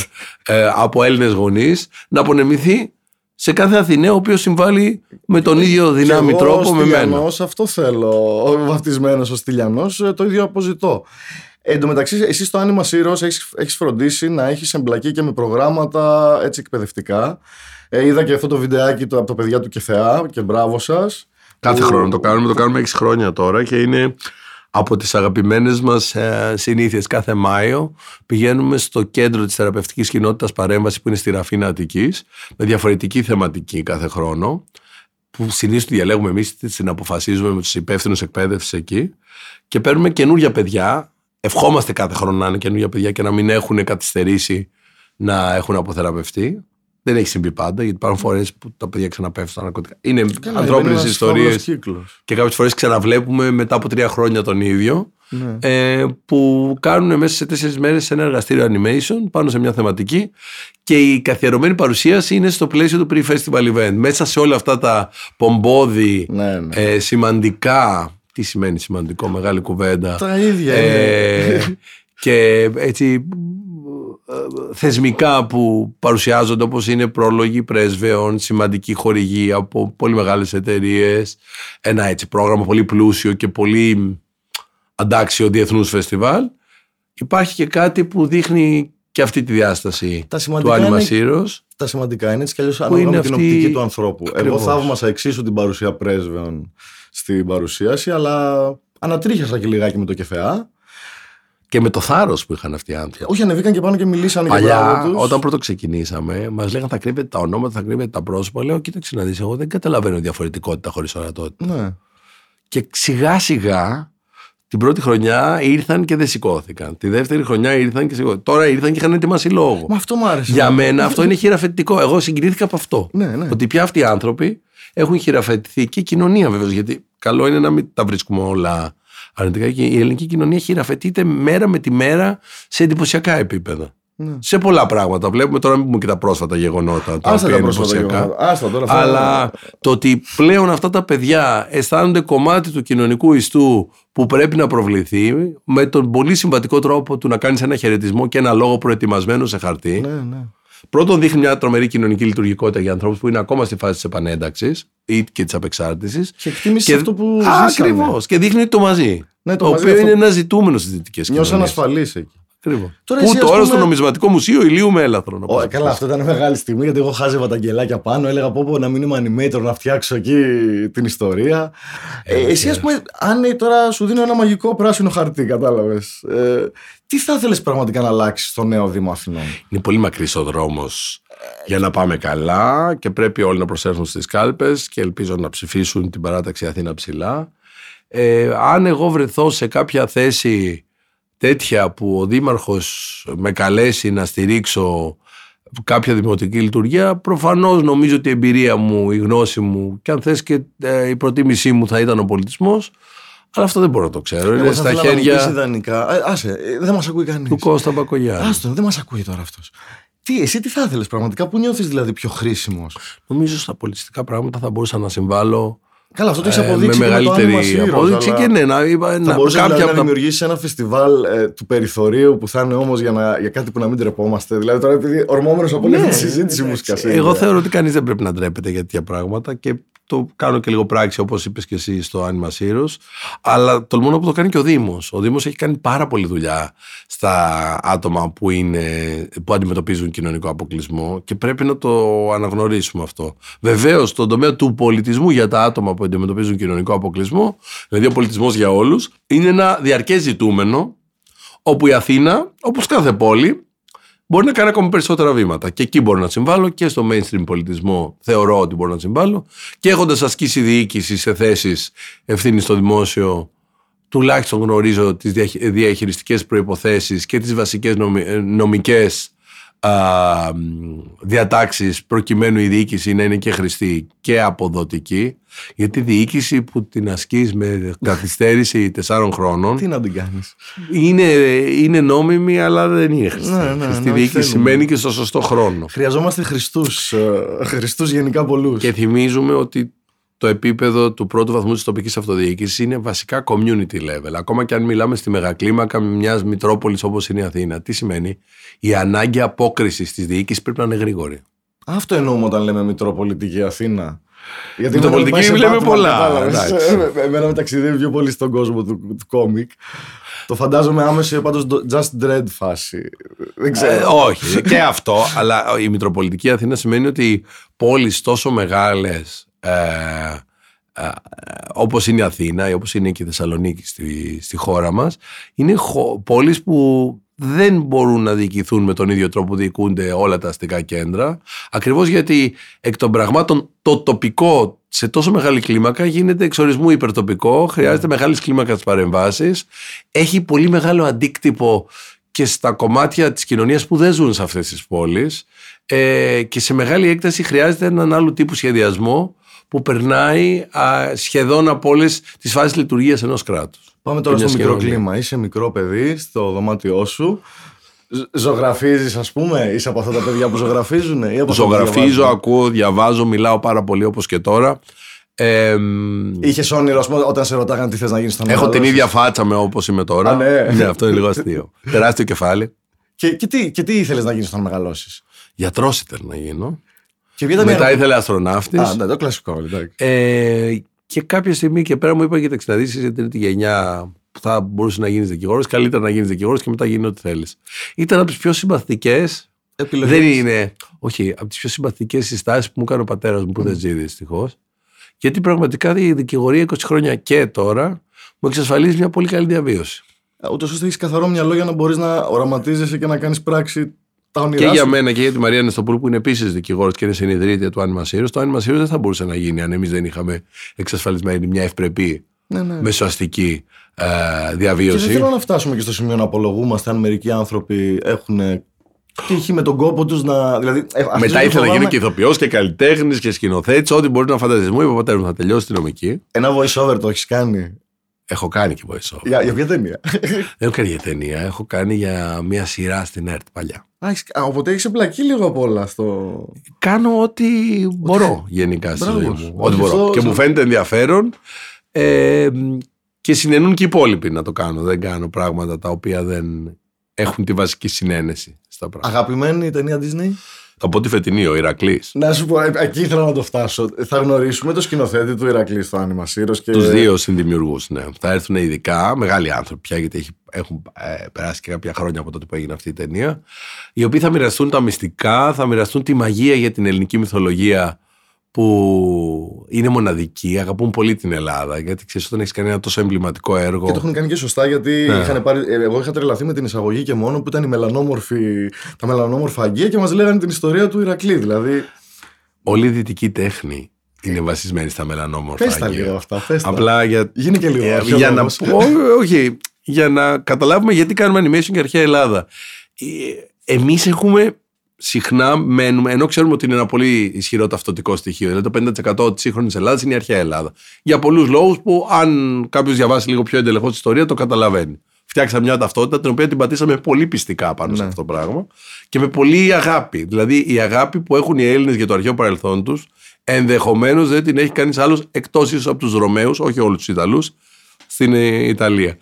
ε, από Έλληνες γονείς, να απονεμηθεί σε κάθε Αθηναίο ο οποίος συμβάλλει με τον ίδιο δυνάμει Και εγώ τρόπο με ως μένα. Στυλιανός, αυτό θέλω. Ο βαφτισμένο ω Τηλιανό, το ίδιο αποζητώ. Εν τω μεταξύ, εσύ στο Άνιμα Σύρος έχεις, έχεις φροντίσει να έχεις εμπλακεί και με προγράμματα έτσι εκπαιδευτικά. Ε, είδα και αυτό το βιντεάκι του, από τα παιδιά του Κεφεά και μπράβο σας. Κάθε Που- χρόνο το κάνουμε, το κάνουμε 6 χρόνια τώρα και είναι από τις αγαπημένες μας ε, συνήθειες. Κάθε Μάιο πηγαίνουμε στο κέντρο της θεραπευτικής κοινότητας παρέμβαση που είναι στη Ραφίνα Αττικής με διαφορετική θεματική κάθε χρόνο που συνήθως τη διαλέγουμε εμείς, την αποφασίζουμε με τους υπεύθυνους εκπαίδευσης εκεί και παίρνουμε καινούργια παιδιά. Ευχόμαστε κάθε χρόνο να είναι καινούργια παιδιά και να μην έχουν καθυστερήσει να έχουν αποθεραπευτεί. Δεν έχει συμβεί πάντα, γιατί υπάρχουν φορές που τα παιδιά ξαναπέφτουν στα ναρκωτικά. Είναι Καλά, ανθρώπινε είναι ένας ιστορίες φαύλος κύκλος. και κάποιες φορές ξαναβλέπουμε μετά από τρία χρόνια τον ίδιο. Ναι. Ε, που κάνουν μέσα σε τέσσερις μέρες ένα εργαστήριο animation πάνω σε μια θεματική και η καθιερωμένη παρουσίαση είναι στο πλαίσιο του pre-festival event. Μέσα σε όλα αυτά τα πομπόδι Ναι, ναι. ε, σημαντικά. Τι σημαίνει σημαντικό, μεγάλη κουβέντα. Τα ίδια Ε, είναι. και έτσι ε, θεσμικά που παρουσιάζονται όπως είναι πρόλογοι πρέσβεων, σημαντική χορηγή από πολύ μεγάλες εταιρείες, ένα έτσι πρόγραμμα πολύ πλούσιο και πολύ αντάξιο διεθνούς φεστιβάλ. Υπάρχει και κάτι που δείχνει και αυτή τη διάσταση Τα του σημαντικά Άνιμα είναι- Σύρος. Τα σημαντικά είναι έτσι κι αλλιώς ανάλογα είναι με την αυτή- οπτική του ανθρώπου. Ακριβώς. Εγώ θαύμασα εξίσου την παρουσία πρέσβεων στην παρουσίαση, αλλά ανατρίχιασα και λιγάκι με το κεφεά. Και με το θάρρος που είχαν αυτοί οι άνθρωποι. Όχι, ανεβήκαν και πάνω και μιλήσανε για Παλιά, μπράβο τους. όταν πρώτο ξεκινήσαμε, μας λέγανε θα κρύβετε τα ονόματα, θα κρύβετε τα πρόσωπα. Λέω, κοίταξε να δεις, εγώ δεν καταλαβαίνω διαφορετικότητα χωρίς ορατότητα. Ναι. Και σιγά σιγά την πρώτη χρονιά ήρθαν και δεν σηκώθηκαν. Τη δεύτερη χρονιά ήρθαν και σηκώθηκαν. Τώρα ήρθαν και είχαν ετοιμάσει λόγο. Μα αυτό μου άρεσε. Για μένα αυτό είναι χειραφετικό. Εγώ συγκινήθηκα από αυτό. Ναι, ναι. Ότι πια αυτοί οι άνθρωποι έχουν χειραφετηθεί και η κοινωνία βέβαια. Γιατί καλό είναι να μην τα βρίσκουμε όλα αρνητικά. Και η ελληνική κοινωνία χειραφετείται μέρα με τη μέρα σε εντυπωσιακά επίπεδα. Ναι. Σε πολλά πράγματα. Βλέπουμε τώρα, μην πούμε και τα πρόσφατα γεγονότα. Τα Άστα οποία τα είναι πρόσφατα εντυπωσιακά. γεγονότα. Άστα τώρα. αυτά- Αλλά το ότι πλέον αυτά τα παιδιά αισθάνονται κομμάτι του κοινωνικού ιστού που πρέπει να προβληθεί με τον πολύ συμβατικό τρόπο του να κάνεις ένα χαιρετισμό και ένα λόγο προετοιμασμένο σε χαρτί. Ναι, ναι. Πρώτον, δείχνει μια τρομερή κοινωνική λειτουργικότητα για ανθρώπους που είναι ακόμα στη φάση της επανένταξης ή και της απεξάρτησης. Και εκτίμησης αυτό που Ακριβώς. Και δείχνει το μαζί. Ναι, το το μαζί οποίο αυτό- είναι ένα ζητούμενο στις δυτικές κοινωνίες. Νιώσαν ασφαλεί εκεί. Ακριβώς. Τώρα Που εσύ, ας τώρα πούμε- στο νομισματικό μουσείο ηλίου με έλαθρο. να Ω, πας. καλά, αυτό ήταν μεγάλη στιγμή γιατί εγώ χάζευα τα αγγελάκια πάνω. Έλεγα πω, πω να μην είμαι animator να φτιάξω εκεί την ιστορία. Ε, εσύ, ας πούμε, αν ε, τώρα σου δίνω ένα μαγικό πράσινο χαρτί, κατάλαβες. Ε, τι θα ήθελε πραγματικά να αλλάξεις στο νέο Δήμο Αθηνών; Είναι πολύ μακρύς ο δρόμος για να πάμε καλά και πρέπει όλοι να προσέλθουν στις κάλπες και ελπίζω να ψηφίσουν την παράταξη Αθήνα ψηλά. Ε, αν εγώ βρεθώ σε κάποια θέση τέτοια που ο Δήμαρχος με καλέσει να στηρίξω κάποια δημοτική λειτουργία, προφανώς νομίζω ότι η εμπειρία μου, η γνώση μου και αν θες και ε, η προτίμησή μου θα ήταν ο πολιτισμός, αλλά αυτό δεν μπορώ να το ξέρω. Εγώ Είναι θα στα ήθελα να μου πεις χέρια ιδανικά. Ε, άσε, ε, δεν μας ακούει κανείς. του Κώστα Μπακογιάννη. Άστον, δεν μας ακούει τώρα αυτός. Τι, εσύ τι θα ήθελες πραγματικά, πού νιώθεις δηλαδή πιο χρήσιμος; Νομίζω στα πολιτιστικά πράγματα θα μπορούσα να συμβάλλω Καλά, αυτό το έχεις ε, αποδείξει. με και το μεγαλύτερη Άνοιγμα Σύρος, απόδειξη αλλά και ναι, να, είπα, Θα να, μπορούσε κάποια δηλαδή, από να τα δημιουργήσει ένα φεστιβάλ ε, του περιθωρίου που θα είναι όμως για, να- για κάτι που να μην τρεπόμαστε. Δηλαδή τώρα επειδή ορμόμενος από όλη αυτή τη συζήτηση μου σκασεί. Ναι, Εγώ θεωρώ ότι κανείς δεν πρέπει να ντρέπεται για τέτοια πράγματα και το κάνω και λίγο πράξη όπως είπες και εσύ στο Άνιμα Σύρος αλλά τολμώ να πω το κάνει και ο Δήμος. Ο Δήμος έχει κάνει πάρα πολλή δουλειά στα άτομα που, είναι, που αντιμετωπίζουν κοινωνικό αποκλεισμό και πρέπει να το αναγνωρίσουμε αυτό. Βεβαίως, στον τομέα του πολιτισμού για τα άτομα που αντιμετωπίζουν κοινωνικό αποκλεισμό, δηλαδή ο πολιτισμός για όλους, είναι ένα διαρκές ζητούμενο όπου η Αθήνα, όπως κάθε πόλη, μπορεί να κάνει ακόμα περισσότερα βήματα. Και εκεί μπορώ να συμβάλλω και στο mainstream πολιτισμό θεωρώ ότι μπορώ να συμβάλλω. Και έχοντας ασκήσει διοίκηση σε θέσεις ευθύνης στο δημόσιο, τουλάχιστον γνωρίζω τις διαχειριστικές προποθέσει και τις βασικές νομικές διατάξεις προκειμένου η διοίκηση να είναι και χρηστή και αποδοτική γιατί η διοίκηση που την ασκείς με καθυστέρηση τεσσάρων χρόνων Τι να την κάνεις. είναι, είναι νόμιμη, αλλά δεν είναι χρηστή. Ναι, ναι, χρηστή ναι, διοίκηση θέλουμε. σημαίνει και στο σωστό χρόνο. Χρειαζόμαστε Χριστούς. Χριστούς γενικά πολλούς. Και θυμίζουμε ότι το επίπεδο του πρώτου βαθμού της τοπικής αυτοδιοίκησης είναι βασικά community level. Ακόμα και αν μιλάμε στη μεγακλίμακα μιας Μητρόπολης όπως είναι η Αθήνα. Τι σημαίνει, η ανάγκη απόκρισης της διοίκησης πρέπει να είναι γρήγορη. Αυτό εννοούμε όταν λέμε Μητροπολιτική Αθήνα. Γιατί Μητροπολιτική εμένα με πάει σε λέμε Batman, πολλά, κατάλαβες. εντάξει. Ε, Εμένα με ταξιδεύει πιο πολύ στον κόσμο του, του κόμικ. Το φαντάζομαι άμεση πάντως το Just Dread φάση. Δεν Ε, ξέρω. όχι, και αυτό, αλλά η Μητροπολιτική Αθήνα σημαίνει ότι πόλεις τόσο μεγάλες ε, ε, όπως είναι η Αθήνα ή όπως είναι και η Θεσσαλονίκη στη, στη χώρα μας είναι χω, πόλεις που δεν μπορούν να διοικηθούν με τον ίδιο τρόπο που διοικούνται όλα τα αστικά κέντρα ακριβώς γιατί εκ των πραγμάτων το τοπικό σε τόσο μεγάλη κλίμακα γίνεται εξορισμού υπερτοπικό, χρειάζεται μεγάλης κλίμακας παρεμβάσεις, έχει πολύ μεγάλο αντίκτυπο και στα κομμάτια της κοινωνίας που δεν ζουν σε αυτές τις πόλεις ε, και σε μεγάλη έκταση χρειάζεται έναν άλλο τύπου σχεδιασμό που περνάει α, σχεδόν από όλες τις φάσεις λειτουργίας ενός κράτους. Πάμε τώρα Μια στο μικρό κοινωνία. κλίμα. Είσαι μικρό παιδί στο δωμάτιό σου. Ζωγραφίζεις, ας πούμε, είσαι από αυτά τα παιδιά που ζωγραφίζουν ή από αυτά που Ζωγραφίζω, διαβάζουν; ακούω, διαβάζω, μιλάω πάρα πολύ όπως και τώρα. Ε, μ, Είχες όνειρο, ας πούμε, όταν σε ρωτάγανε τι θες να γίνεις στον έχω την μεγαλώσεις. ίδια φάτσα με όπως είμαι τώρα. Α, ναι. αυτό είναι λίγο αστείο. Τεράστιο κεφάλι. Και, και τι, και τι ήθελες να γίνεις όταν μεγαλώσεις; Γιατρός ήθελα να γίνω. Και ποια ήταν η Μετά αργο- ήθελε αστροναύτης. Α, ναι, το κλασικό. εντάξει. Ε, και κάποια στιγμή και πέρα μου είπα: Κοίταξε, να δεις την τρίτη γενιά που θα μπορούσες να γίνεις δικηγόρος. Καλύτερα να γίνεις δικηγόρος και μετά γίνει ό,τι θέλεις. Ήταν από τις πιο συμπαθητικέ. Επιλογές. Δεν είναι. Όχι, από τις πιο συμπαθητικέ συστάσεις που μου έκανε ο πατέρας μου που δεν ζει δυστυχώς. Γιατί πραγματικά η δικηγορία 20 χρόνια και τώρα μου εξασφαλίζει μια πολύ καλή διαβίωση. Ούτως ώστε έχεις καθαρό μυαλό για να μπορείς να οραματίζεσαι και να κάνεις πράξη τα όνειρά Και για σου. μένα και για τη Μαρία Νεστοπούλου που είναι επίσης δικηγόρος και είναι συνειδητήρια του Άννη Μασίρου. Το Άννη Μασίρου δεν θα μπορούσε να γίνει αν εμείς δεν είχαμε εξασφαλισμένη μια ευπρεπή Ναι, ναι. μεσοαστική ε, Και δεν διαβίωση. θέλω να φτάσουμε και στο σημείο να απολογούμαστε αν μερικοί άνθρωποι έχουν τύχει με τον κόπο τους να. Δηλαδή, ε, αυτοί Μετά που ήθελα να γίνω φοβάμαι- και ηθοποιός και καλλιτέχνης και σκηνοθέτης, ό,τι μπορεί να φανταστείς. Μου είπε ο πατέρας μου θα τελειώσει την νομική. Ένα voice over το έχεις κάνει; Έχω κάνει και voice over. Για, για ποια ταινία; Δεν έχω κάνει για ταινία. Έχω κάνει για μια σειρά στην ΕΡΤ παλιά. Α, έχεις- α, οπότε έχεις εμπλακεί λίγο απ' όλα στο. Κάνω ό,τι μπορώ γενικά στη Μπράβο ζωή σου. μου. Όχι, Ό,τι μπορώ. αυτό- Και μου φαίνεται ενδιαφέρον. Ε, και συνενούν και οι υπόλοιποι να το κάνω. Δεν κάνω πράγματα τα οποία δεν έχουν τη βασική συνένεση στα πράγματα. Αγαπημένη ταινία Disney; Από τη φετινή, ο Ηρακλής. Να σου πω, ε, εκεί ήθελα να το φτάσω. Θα γνωρίσουμε το σκηνοθέτη του Ηρακλή στο Άνιμα Σύρος και. Τους δύο συνδημιουργούς, ναι. Θα έρθουν ειδικά μεγάλοι άνθρωποι πια, γιατί έχει, έχουν ε, περάσει και κάποια χρόνια από τότε που έγινε αυτή η ταινία. Οι οποίοι θα μοιραστούν τα μυστικά, θα μοιραστούν τη μαγεία για την ελληνική μυθολογία που είναι μοναδική. Αγαπούν πολύ την Ελλάδα, γιατί ξέρεις, όταν έχεις κάνει ένα τόσο εμβληματικό έργο. Και το έχουν κάνει και σωστά γιατί Ναι. είχαν πάρει, ε, εγώ είχα τρελαθεί με την εισαγωγή και μόνο που ήταν η μελανόμορφη, τα μελανόμορφα αγγεία και μας λέγανε την ιστορία του Ηρακλή. Δηλαδή. Όλη η δυτική τέχνη είναι βασισμένη στα μελανόμορφα. Πες τα αγγεία. λίγο αυτά. Πες τα. Απλά για, Γίνει και λίγο. Ε, αρχαιολόγος. για να πω, όχι, για να καταλάβουμε γιατί κάνουμε animation για αρχαία Ελλάδα. Ε, Εμείς έχουμε συχνά μένουμε, ενώ ξέρουμε ότι είναι ένα πολύ ισχυρό ταυτοτικό στοιχείο, δηλαδή το 50% της σύγχρονης Ελλάδας είναι η αρχαία Ελλάδα. Για πολλούς λόγους που αν κάποιος διαβάσει λίγο πιο εντελεχώς τη ιστορία το καταλαβαίνει. Φτιάξαμε μια ταυτότητα την οποία την πατήσαμε πολύ πιστικά πάνω σε Ναι. αυτό το πράγμα και με πολύ αγάπη. Δηλαδή η αγάπη που έχουν οι Έλληνες για το αρχαίο παρελθόν τους ενδεχομένως δεν την έχει κανείς άλλος εκτός ίσως από τους Ρωμαίους, όχι όλους τους Ιταλούς, στην ε, Ιταλία.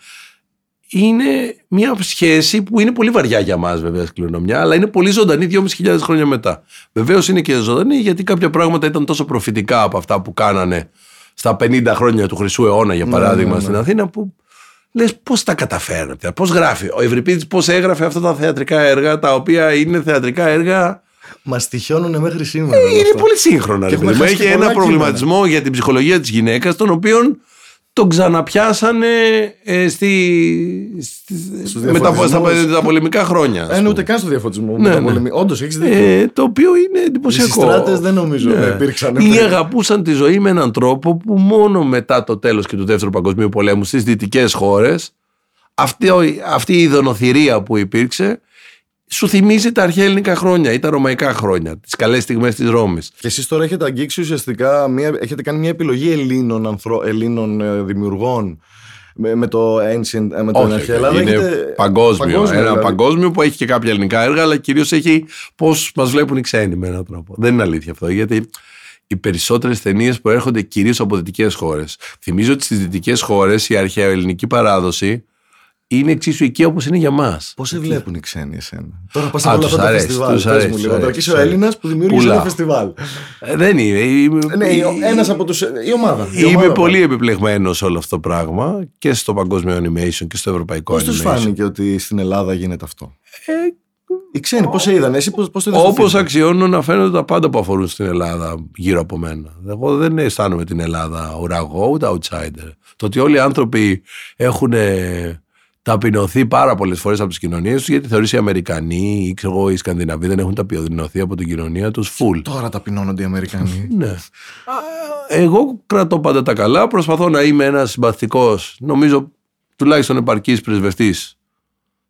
Είναι μια σχέση που είναι πολύ βαριά για μας βέβαια κληρονομιά, αλλά είναι πολύ ζωντανή 2.500 χρόνια μετά. Βεβαίως είναι και ζωντανή γιατί κάποια πράγματα ήταν τόσο προφητικά από αυτά που κάνανε στα 50 χρόνια του Χρυσού αιώνα, για παράδειγμα, ναι, ναι. στην Αθήνα, που λες πώς τα καταφέρατε, πώς γράφει. Ο Ευρυπίδης πώς έγραφε αυτά τα θεατρικά έργα, τα οποία είναι θεατρικά έργα; Μας τυχιώνουν μέχρι σήμερα. είναι αυτό. πολύ σύγχρονα. Και ρε έχουμε παιδί μου. χάσει και Έχει πολλά ένα προβληματισμό για την ψυχολογία της γυναίκας, τον οποίον τον ξαναπιάσανε ε, στη, στη, Στους με τα, στα, διαφωτισμούς. τα πολεμικά χρόνια. ας Ε, ναι, πούμε. ούτε καν στο διαφωτισμό. Ναι, Ναι, ναι. ναι. Όντως, έχεις δίκιο. Ε, το οποίο είναι Οι εντυπωσιακό. συστράτες δεν νομίζω να υπήρξαν. Ή αγαπούσαν τη ζωή με έναν τρόπο που μόνο μετά το τέλος και του Δεύτερου Παγκοσμίου Πολέμου στις δυτικές χώρες αυτή, αυτή η ειδωνοθυρία που υπήρξε σου θυμίζει τα αρχαία ελληνικά χρόνια ή τα ρωμαϊκά χρόνια, τις καλές στιγμές της Ρώμης. Και εσείς τώρα έχετε αγγίξει ουσιαστικά, μια, έχετε κάνει μια επιλογή Ελλήνων, ανθρω, Ελλήνων ε, δημιουργών με, με το Ancient, ε, με το Όχι, Αρχαία Ελλάδα. είναι έχετε- παγκόσμιο. παγκόσμιο, ένα δηλαδή. παγκόσμιο που έχει και κάποια ελληνικά έργα, αλλά κυρίως έχει πώς μας βλέπουν οι ξένοι με έναν τρόπο. Δεν είναι αλήθεια αυτό, γιατί οι περισσότερες ταινίες προέρχονται κυρίως από δυτικές χώρες. Θυμίζω ότι στις δυτικές χώρες η αρχαία ελληνική παράδοση είναι εξίσου εκεί όπως είναι για μας. Πώς σε βλέπουν οι ξένοι εσένα; Τώρα πα Α, από όλα τους αυτά τα αρέσει, φεστιβάλ. τους Πες αρέσει, μου τους λίγο. Τώρα αρέσει, και είσαι ο τους αρέσει. Έλληνας που δημιούργησε Πουλά. ένα φεστιβάλ. Ε, δεν είναι. Ναι, ένας από του. Η ομάδα. η Είμαι ομάδα. πολύ επιπλεγμένος σε όλο αυτό το πράγμα και στο παγκόσμιο animation και στο ευρωπαϊκό Πώς τους animation. φάνηκε ότι στην Ελλάδα γίνεται αυτό; Ε, Οι ξένοι πώς σε είδαν, εσύ πώ το είδες στο Όπως feedback? αξιώνουν να φαίνονται τα πάντα που αφορούν στην Ελλάδα γύρω από μένα. Εγώ δεν αισθάνομαι την Ελλάδα ουραγό ούτε outsider. Το ότι όλοι οι άνθρωποι έχουν ε, ταπεινωθεί πάρα πολλές φορές από τις κοινωνίες τους, γιατί θεωρείς οι Αμερικανοί ή ξέρω εγώ, οι Σκανδιναβοί δεν έχουν ταπεινωθεί από την κοινωνία τους full. Τώρα ταπεινώνονται οι Αμερικανοί. Ναι. Α, Εγώ κρατώ πάντα τα καλά. Προσπαθώ να είμαι ένας συμπαθητικός, νομίζω τουλάχιστον επαρκής πρεσβευτής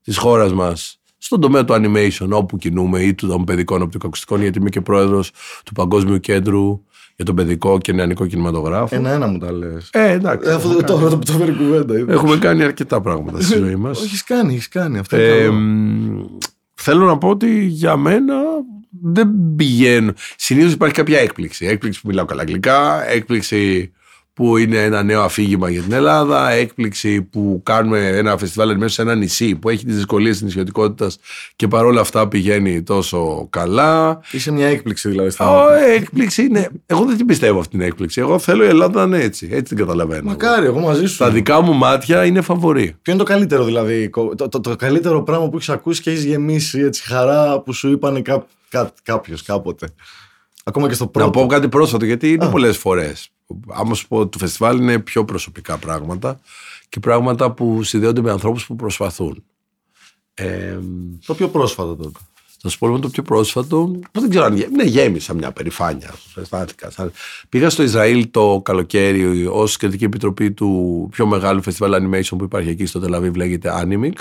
της χώρας μας στον τομέα του animation, όπου κινούμε ή των παιδικών οπτικοακουστικών, γιατί είμαι και πρόεδρος του Παγκόσμιου Κέντρου για τον παιδικό και νεανικό κινηματογράφο. Ένα-ένα μου τα λες. Ε, εντάξει. Αυτό έχουμε, το κάνει, το το φέρει κουβέντα. είδες. έχουμε κάνει αρκετά πράγματα στη ζωή μας. Όχι, έχεις κάνει, έχεις κάνει. Αυτό είναι Ε, καλό. μ, θέλω να πω ότι για μένα δεν πηγαίνω. Συνήθως υπάρχει κάποια έκπληξη. Έκπληξη που μιλάω καλά αγγλικά, έκπληξη που είναι ένα νέο αφήγημα για την Ελλάδα, έκπληξη που κάνουμε ένα φεστιβάλ μέσα σε ένα νησί που έχει τις δυσκολίες της νησιωτικότητας και παρόλα αυτά πηγαίνει τόσο καλά. Είσαι μια έκπληξη δηλαδή. στην Ω, Ελλάδα. έκπληξη είναι. Εγώ δεν την πιστεύω αυτή την έκπληξη. Εγώ θέλω η Ελλάδα να είναι έτσι. Έτσι την καταλαβαίνω. εγώ. Μακάρι, εγώ μαζί σου. Τα δικά μου μάτια είναι φαβορή. Ποιο είναι το καλύτερο δηλαδή, κο- το, το, το καλύτερο πράγμα που έχεις ακούσει και έχεις γεμίσει έτσι χαρά που σου είπανε κά, κά, κάποιος κάποτε; Ακόμα και στο πρώτο. Να πω κάτι πρόσφατο, γιατί είναι Α. πολλές φορές. Άμα σου πω, το φεστιβάλ είναι πιο προσωπικά πράγματα και πράγματα που συνδέονται με ανθρώπους που προσπαθούν. Ε, Το πιο πρόσφατο τότε. θα σου πω λοιπόν το πιο πρόσφατο. που Δεν ξέρω αν γέ- ναι, γέμισα μια περηφάνεια. Αισθάνθηκα. σαν- Πήγα στο Ισραήλ το καλοκαίρι ως κριτική επιτροπή του πιο μεγάλου φεστιβάλ animation που υπάρχει εκεί στο Τελαβίβ, λέγεται Animix.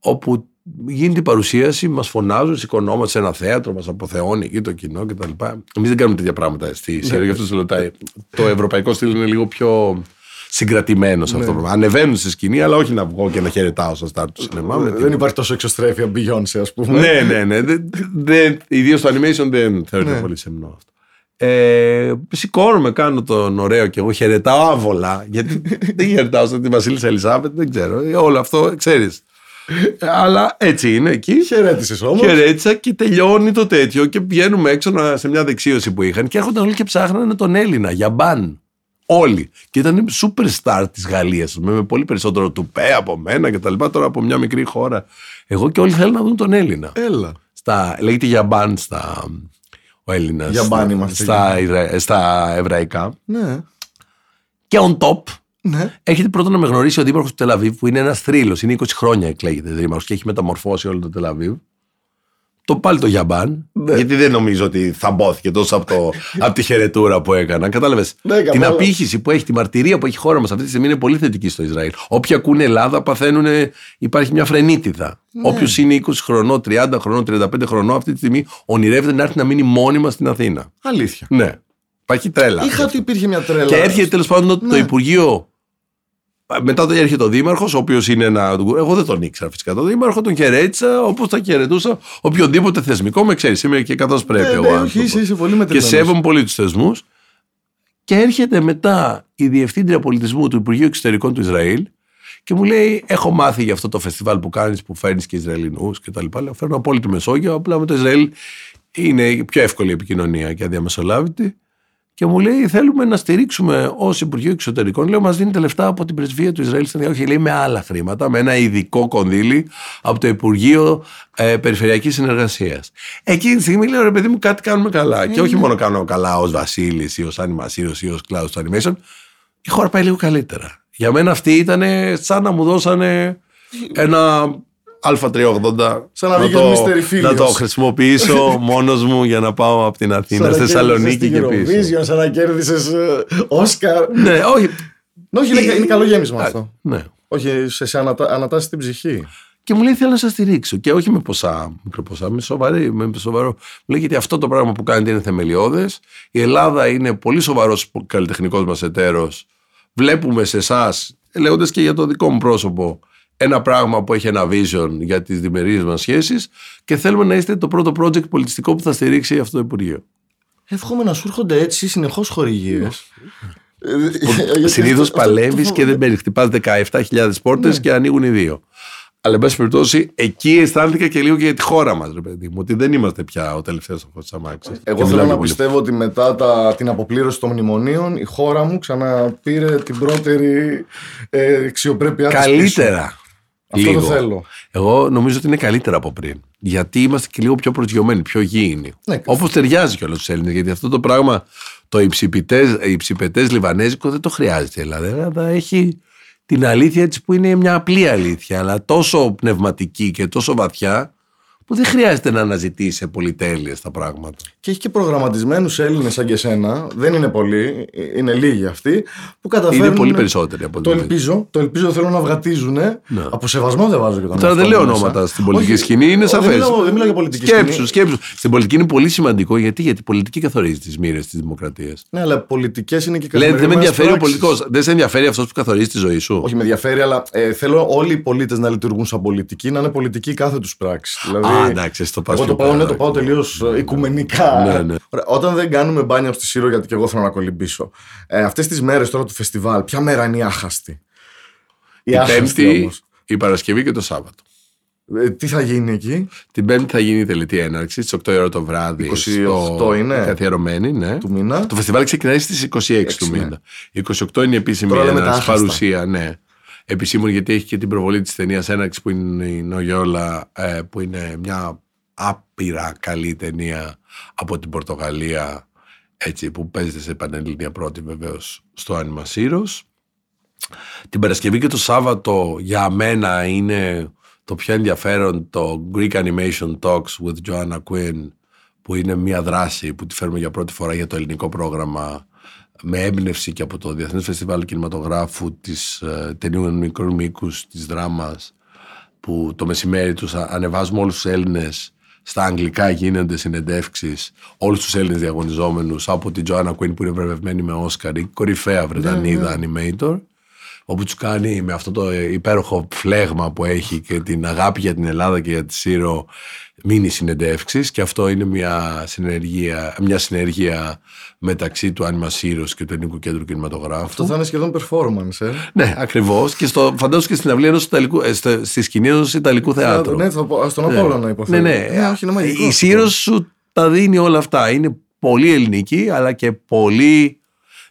Όπου γίνεται η παρουσίαση, μας φωνάζουν, σηκωνόμαστε σε ένα θέατρο, μας αποθεώνει εκεί το κοινό κτλ. Εμείς δεν κάνουμε τέτοια πράγματα στη Σέρια, γι' αυτό σου λέω. τα- Το ευρωπαϊκό στυλ είναι λίγο πιο συγκρατημένο σε αυτό το πράγμα. Ανεβαίνουν στη σκηνή, αλλά όχι να βγω και να χαιρετάω στο στάρ του σινεμά. με Δεν τίποτα. υπάρχει τόσο εξωστρέφεια Beyoncé, ας πούμε. ναι, ναι, ναι. Δεν- δεν- Ιδίως το animation δεν θεωρείται Ναι. πολύ σεμνό αυτό. Ε, σηκώνομαι, κάνω τον ωραίο και εγώ χαιρετάω άβολα. Γιατί δεν χαιρετάω σαν τη Βασίλισσα Ελισάβετ, δεν ξέρω. Ε, Όλο αυτό ξέρεις. Αλλά έτσι είναι εκεί. Χαιρέτησες όμως. Χαιρέτησα και τελειώνει το τέτοιο και βγαίνουμε έξω να- σε μια δεξίωση που είχαν και έρχονταν όλοι και ψάχνανε τον Έλληνα για μπαν. Όλοι. Και ήταν superstar της Γαλλίας, με πολύ περισσότερο τουπέ από μένα και τα λοιπά. Τώρα από μια μικρή χώρα. Εγώ και όλοι θέλουν να δουν τον Έλληνα. Έλα. Στα, λέγεται Γιαμπάν στα. Ο Έλληνας. Γιαμπάν είμαστε. Στα, Ιδρα- στα εβραϊκά. Ναι. Και on top Ναι. Έχετε πρώτον να με γνωρίσει ο Δήμαρχος του Τελαβίβ, που είναι ένας θρύλος. Είναι 20 χρόνια εκλέγεται Δήμαρχος και έχει μεταμορφώσει όλο το Τελαβίβ. Το πάλι το Γιαμπάν, Ναι. γιατί δεν νομίζω ότι θαμπόθηκε τόσο από, το, από τη χαιρετούρα που έκανα. Κατάλαβες; Ναι, την κατάλαβα. απήχηση που έχει, τη μαρτυρία που έχει η χώρα μας αυτή τη στιγμή είναι πολύ θετική στο Ισραήλ. Όποιοι ακούνε Ελλάδα παθαίνουν, υπάρχει μια φρενίτιδα. Ναι. Όποιος είναι 20 χρονών, 30 χρονών, 35 χρονών, αυτή τη στιγμή ονειρεύεται να έρθει να μείνει μόνιμα στην Αθήνα. Αλήθεια. Ναι. Υπάρχει τρέλα. Είχα ότι υπήρχε μια τρέλα. Και έρχεται τέλος πάντων το, το Ναι. Υπουργείο. Μετά το έρχεται ο Δήμαρχος, ο οποίος είναι ένα. Εγώ δεν τον ήξερα φυσικά τον Δήμαρχο, τον χαιρέτησα όπως θα χαιρετούσα οποιοδήποτε θεσμικό. Με ξέρεις, είμαι και καθώς πρέπει. Ναι, εγώ ναι, όχι, άνθρωπος. είσαι, είσαι πολύ και μετρημένος. σέβομαι πολύ τους θεσμούς. Και έρχεται μετά η Διευθύντρια Πολιτισμού του Υπουργείου Εξωτερικών του Ισραήλ και μου λέει: Έχω μάθει για αυτό το φεστιβάλ που κάνεις, που φέρνεις και Ισραηλινούς και τα λοιπά. Λέω: Φέρνω από όλη τη Μεσόγειο. Απλά με το Ισραήλ είναι η πιο εύκολη επικοινωνία και αδιαμεσολάβητη. Και μου λέει: Θέλουμε να στηρίξουμε ως Υπουργείο Εξωτερικών. Λέω: Μας δίνετε λεφτά από την πρεσβεία του Ισραήλ στην Όχι, λέει με άλλα χρήματα, με ένα ειδικό κονδύλι από το Υπουργείο ε, Περιφερειακής Συνεργασίας. Εκείνη τη στιγμή λέω: Ρε παιδί μου, κάτι κάνουμε καλά. Και όχι μόνο κάνω καλά ως Βασίλης ή ως Άννη Μασίρο ή ως κλάδο του Animation. Η χώρα πάει λίγο καλύτερα. Για μένα αυτή ήταν σαν να μου δώσανε ένα Α380 Σαν να βγήκες το, Mr. Φίλιος. να το χρησιμοποιήσω μόνος μου για να πάω από την Αθήνα Σαν στη να Θεσσαλονίκη και κέρδισες πίσω. την Eurovision, σαν να κέρδισες Όσκαρ. Ναι, όχι. Όχι, είναι, είναι καλό γέμισμα αυτό. Ναι. Όχι, σε, σε ανατα, ανατάσσει την ψυχή. Και μου λέει θέλω να σας στηρίξω. Και όχι με ποσά, μικροποσά, με, σοβαρή, με σοβαρό. Μου λέει γιατί αυτό το πράγμα που κάνετε είναι θεμελιώδες. Η Ελλάδα είναι πολύ σοβαρός καλλιτεχνικός μας εταίρος. Βλέπουμε σε εσάς, λέγοντας και για το δικό μου πρόσωπο, ένα πράγμα που έχει ένα vision για τις διμερείς μας σχέσεις και θέλουμε να είστε το πρώτο project πολιτιστικό που θα στηρίξει αυτό το Υπουργείο. Εύχομαι να σου έρχονται έτσι συνεχώς χορηγίες. Συνήθως παλεύεις και δεν παίρνεις. Χτυπάς 17.000 πόρτες και ανοίγουν οι δύο. Αλλά, εν πάση περιπτώσει, εκεί αισθάνθηκα και λίγο και για τη χώρα μας, ρε παιδί μου. Ότι δεν είμαστε πια ο τελευταίος από τις αμάξει. Εγώ θέλω να πιστεύω ότι μετά τα, την αποπλήρωση των μνημονίων η χώρα μου ξαναπήρε την πρώτερη ε, αξιοπρέπειά της πίσω. Καλύτερα. Αυτό λίγο. το θέλω. Εγώ νομίζω ότι είναι καλύτερα από πριν. Γιατί είμαστε και λίγο πιο προσγειωμένοι, πιο γήινοι. Ναι. Όπως ταιριάζει και όλου του Έλληνες. Γιατί αυτό το πράγμα, το υψηπετές λιβανέζικο δεν το χρειάζεται η Ελλάδα. Η Ελλάδα έχει την αλήθεια έτσι που είναι μια απλή αλήθεια, αλλά τόσο πνευματική και τόσο βαθιά που δεν χρειάζεται να αναζητήσει πολυτέλειες τα πράγματα. Και έχει και προγραμματισμένους Έλληνες σαν και εσένα, δεν είναι πολλοί, είναι λίγοι αυτοί, που καταφέρνουν. Είναι πολύ περισσότεροι από Το ό,τι ελπίζω, το ελπίζω θέλω να βγατίζουν. Ναι. Από σεβασμό δεν βάζω και τον Τώρα δεν εαυτό λέω μου μέσα. ονόματα στην πολιτική Όχι, σκηνή, είναι όχι, σαφές. Δεν μιλάω, δεν μιλάω για πολιτική Σκέψου, σκηνή. σκέψου. Στην πολιτική είναι πολύ σημαντικό γιατί, γιατί η πολιτική καθορίζει τις μοίρες της δημοκρατίας. Ναι, αλλά πολιτικές είναι και Λένε δεν με καθημερινές ενδιαφέρει ο πράξεις. πολιτικός. Δεν σε ενδιαφέρει αυτός που καθορίζει τη ζωή σου; Όχι, με ενδιαφέρει, αλλά ε, θέλω όλοι οι πολίτες να λειτουργούν σαν πολιτικοί, να είναι πολιτικοί κάθε τους πράξη. Δηλαδή, Α, εντάξει, εσύ το πας Εγώ το πιο πάω, ναι, πέρα, το πάω τελείως οικουμενικά. Ναι, ναι. Ωραία, όταν δεν κάνουμε μπάνια στη Σύρο, γιατί και εγώ θέλω να κολυμπήσω. Ε, Αυτές τις μέρες τώρα του φεστιβάλ, ποια μέρα είναι η άχαστη; Η άχαστη Πέμπτη, όμως. η Παρασκευή και το Σάββατο. Ε, τι θα γίνει εκεί, Την Πέμπτη θα γίνει η τελετή έναρξης στις 8 η ώρα το βράδυ. 28 στο... είναι; Καθιερωμένη, ναι. του μήνα; Το φεστιβάλ ξεκινάει στις 26 του ναι. μήνα. Η 28 είναι η επίσημη Τώρα λέμε τα έναρξη άχαστα. παρουσία, ναι. Επισήμων γιατί έχει και την προβολή της ταινίας έναρξη που είναι η Νογιόλα, ε, που είναι μια άπειρα καλή ταινία από την Πορτογαλία. Έτσι, που παίζεται σε πανελλήνια πρώτη βεβαίως στο Άνιμα Σύρος. Την Παρασκευή και το Σάββατο για μένα είναι το πιο ενδιαφέρον το Greek Animation Talks with Joanna Quinn που είναι μια δράση που τη φέρουμε για πρώτη φορά για το ελληνικό πρόγραμμα με έμπνευση και από το Διεθνές Φεστιβάλ Κινηματογράφου της ε, ταινίων μικρού μήκους της δράμας που το μεσημέρι τους α- ανεβάζουμε όλους τους Έλληνες στα αγγλικά γίνονται συνεντεύξεις όλους τους Έλληνες διαγωνιζόμενους από την Joanna Quinn που είναι βραβευμένη με Όσκαρ η κορυφαία Βρετανίδα animator όπου του κάνει με αυτό το υπέροχο φλέγμα που έχει και την αγάπη για την Ελλάδα και για τη Σύρο μήνυ συνεντεύξεις. Και αυτό είναι μια συνεργία, μια συνεργία μεταξύ του Άνιμα Σύρο και του Ελληνικού Κέντρου Κινηματογράφου. Αυτό θα είναι σχεδόν performance, ε. Ναι, ακριβώς. Και στο, φαντάζομαι και στην αυλή ενός ε, στη σκηνή ενός Ιταλικού θεάτρου. Ναι, στον Απόλαιο να υποθέτω. Ναι, ναι. ναι όχι, είναι η Σύρος σου τα δίνει όλα αυτά. Είναι πολύ ελληνική, αλλά και πολύ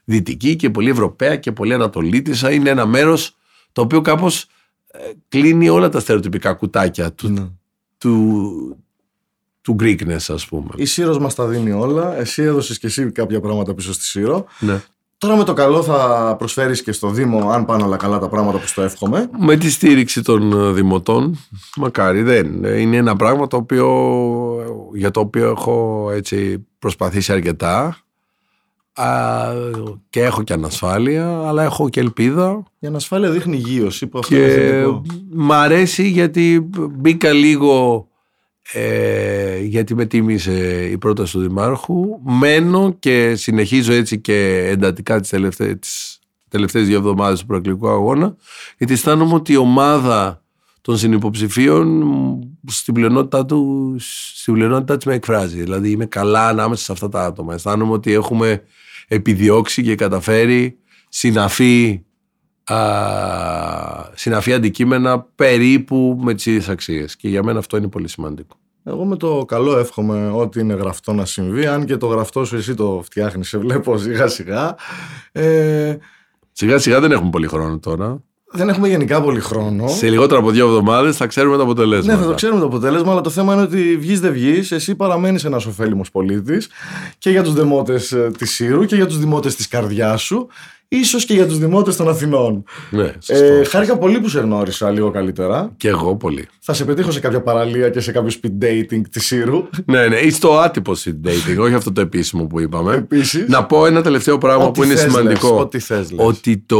δυτική και πολύ ευρωπαία και πολύ ανατολίτησα. Είναι ένα μέρος το οποίο κάπως ε, κλείνει όλα τα στερεοτυπικά κουτάκια του, ναι. του, του Greekness ας πούμε. Η Σύρος μας τα δίνει όλα, εσύ έδωσες και εσύ κάποια πράγματα πίσω στη Σύρο. Ναι. Τώρα με το καλό θα προσφέρεις και στο Δήμο αν πάνε όλα καλά τα πράγματα που στο εύχομαι. Με τη στήριξη των δημοτών, μακάρι δεν. Είναι ένα πράγμα το οποίο, για το οποίο έχω έτσι προσπαθήσει αρκετά και έχω και ανασφάλεια, αλλά έχω και ελπίδα. Η ανασφάλεια δείχνει γύρωση που αυτό και μ' αρέσει γιατί μπήκα λίγο ε, γιατί με τίμησε η πρόταση του Δημάρχου. Μένω και συνεχίζω έτσι και εντατικά τις τελευταίες, τις τελευταίες δύο εβδομάδες του προεκλογικού αγώνα γιατί αισθάνομαι ότι η ομάδα των συνυποψηφίων στην πλειονότητά του στην πλειονότητά της με εκφράζει. Δηλαδή είμαι καλά ανάμεσα σε αυτά τα άτομα. Αισθάνομαι ότι έχουμε επιδιώξει και καταφέρει συναφή, α, συναφή αντικείμενα περίπου με τις ίδιες αξίες. Και για μένα αυτό είναι πολύ σημαντικό. Εγώ με το καλό εύχομαι ό,τι είναι γραφτό να συμβεί, αν και το γραφτό σου εσύ το φτιάχνεις, σε βλέπω σιγά σιγά. Ε... Σιγά σιγά δεν έχουμε πολύ χρόνο τώρα. Δεν έχουμε γενικά πολύ χρόνο. Σε λιγότερο από δύο εβδομάδες θα ξέρουμε το αποτέλεσμα. Ναι, θα το ξέρουμε το αποτέλεσμα, αλλά το θέμα είναι ότι βγεις δεν βγεις. Εσύ παραμένεις ένας ωφέλιμος πολίτης και για τους δημότες ε, της Σύρου και για τους δημότες της καρδιάς σου ίσως και για τους δημότες των Αθηνών. Ναι, ε, χάρηκα πολύ που σε γνώρισα λίγο καλύτερα. Και εγώ πολύ. Θα σε πετύχω σε κάποια παραλία και σε κάποιο speed dating της Σύρου. ναι, ναι, ή στο άτυπο speed dating, όχι αυτό το επίσημο που είπαμε. Επίσης. Να πω ένα τελευταίο πράγμα που είναι σημαντικό. Λες, ό,τι θες, λες. Ότι το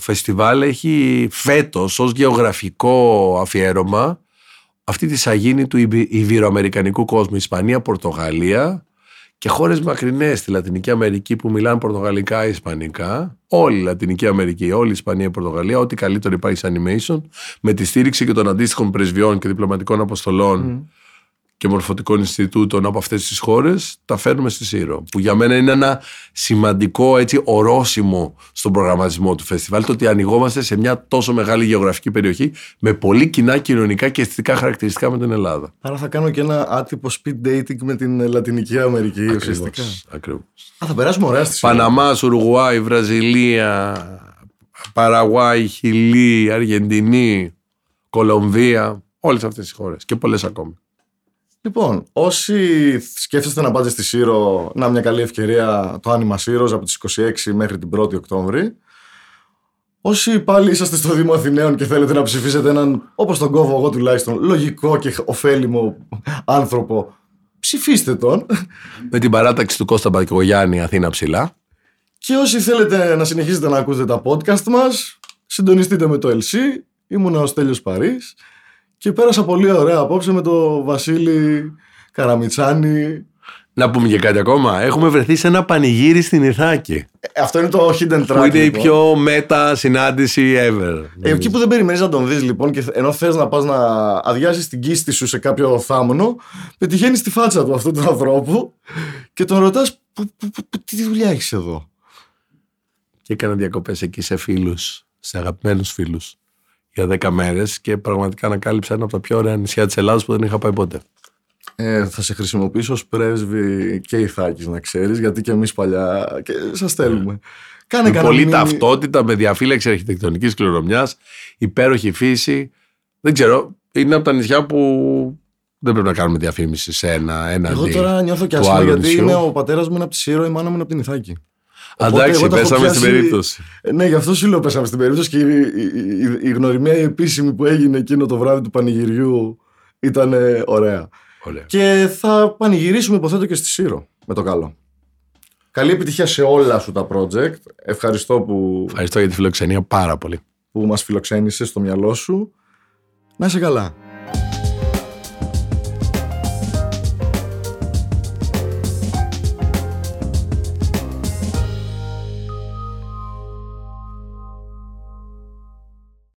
φεστιβάλ έχει φέτος ως γεωγραφικό αφιέρωμα αυτή τη σαγίνη του Ιβυροαμερικανικού κόσμου. Ισπανία, Πορτογαλία, και χώρες μακρινές στη Λατινική Αμερική που μιλάνε Πορτογαλικά ή Ισπανικά, όλη η Λατινική Αμερική, όλη η Ισπανία, η Πορτογαλία, ό,τι καλύτερο υπάρχει σε animation, με τη στήριξη και των αντίστοιχων πρεσβειών και διπλωματικών αποστολών και μορφωτικών Ινστιτούτων από αυτές τις χώρες τα φέρνουμε στη Σύρο που για μένα είναι ένα σημαντικό έτσι ορόσημο στον προγραμματισμό του φεστιβάλ το ότι ανοιγόμαστε σε μια τόσο μεγάλη γεωγραφική περιοχή με πολύ κοινά κοινωνικά και αισθητικά χαρακτηριστικά με την Ελλάδα. Άρα θα κάνω και ένα άτυπο speed dating με την Λατινική Αμερική ακριβώς, ουσιαστικά. Ακριβώς. Α, θα περάσουμε ωραία στη Σύρο. Παναμάς, Ουρουγουάη, Βραζιλία, Παραγουάη, Χιλή, Αργεντινή, Κολομβία, όλες αυτές τις χώρες και πολλές ακόμη. Λοιπόν, όσοι σκέφτεστε να πάτε στη Σύρο, να μια καλή ευκαιρία το άνοιγμα Σύρος από τις 26 μέχρι την 1η Οκτώβρη. Όσοι πάλι είσαστε στο Δήμο Αθηναίων και θέλετε να ψηφίσετε έναν, όπως τον κόβω εγώ τουλάχιστον, λογικό και ωφέλιμο άνθρωπο, ψηφίστε τον. Με την παράταξη του Κώστα Μπακογιάννη Αθήνα ψηλά. Και όσοι θέλετε να συνεχίσετε να ακούτε τα podcast μας, συντονιστείτε με το LC. Ήμουν ο Στέλιος Παρής. Και πέρασα πολύ ωραία απόψε με τον Βασίλη Καραμιτσάνη. Να πούμε και κάτι ακόμα. Έχουμε βρεθεί σε ένα πανηγύρι στην Ιθάκη. Ε, αυτό είναι το hidden track. Που είναι η λοιπόν. πιο μετα συνάντηση ever. Ε, εκεί που δεν περιμένεις να τον δεις λοιπόν, και ενώ θες να πας να αδειάσεις την κίστη σου σε κάποιο θάμνο, πετυχαίνεις τη φάτσα του αυτού του ανθρώπου και τον ρωτάς, τι δουλειά έχεις εδώ; Και έκανα διακοπές εκεί σε φίλους, σε αγαπημένους φίλους για 10 μέρες και πραγματικά ανακάλυψα ένα από τα πιο ωραία νησιά της Ελλάδα που δεν είχα πάει ποτέ. Ε, θα σε χρησιμοποιήσω ως πρέσβη και Ιθάκης να ξέρεις γιατί και εμείς παλιά και σας στέλνουμε. Κάνε με πολύ ταυτότητα, με διαφύλαξη αρχιτεκτονικής κληρονομιάς, υπέροχη φύση. Δεν ξέρω, είναι από τα νησιά που δεν πρέπει να κάνουμε διαφήμιση σε ένα, ένα Εγώ τώρα νιώθω και άσχημα γιατί είναι ο πατέρας μου είναι από τη Σύρο, η μάνα μου είναι από την Ιθάκη. Εντάξει, πέσαμε στην περίπτωση. Ναι, γι' αυτό σου λέω πέσαμε στην περίπτωση και η, η, η, γνωριμία η επίσημη που έγινε εκείνο το βράδυ του πανηγυριού ήταν ωραία. ωραία. Και θα πανηγυρίσουμε υποθέτω και στη Σύρο με το καλό. Καλή επιτυχία σε όλα σου τα project. Ευχαριστώ που. Ευχαριστώ για τη φιλοξενία πάρα πολύ. Που μας φιλοξένησες στο μυαλό σου. Να είσαι καλά.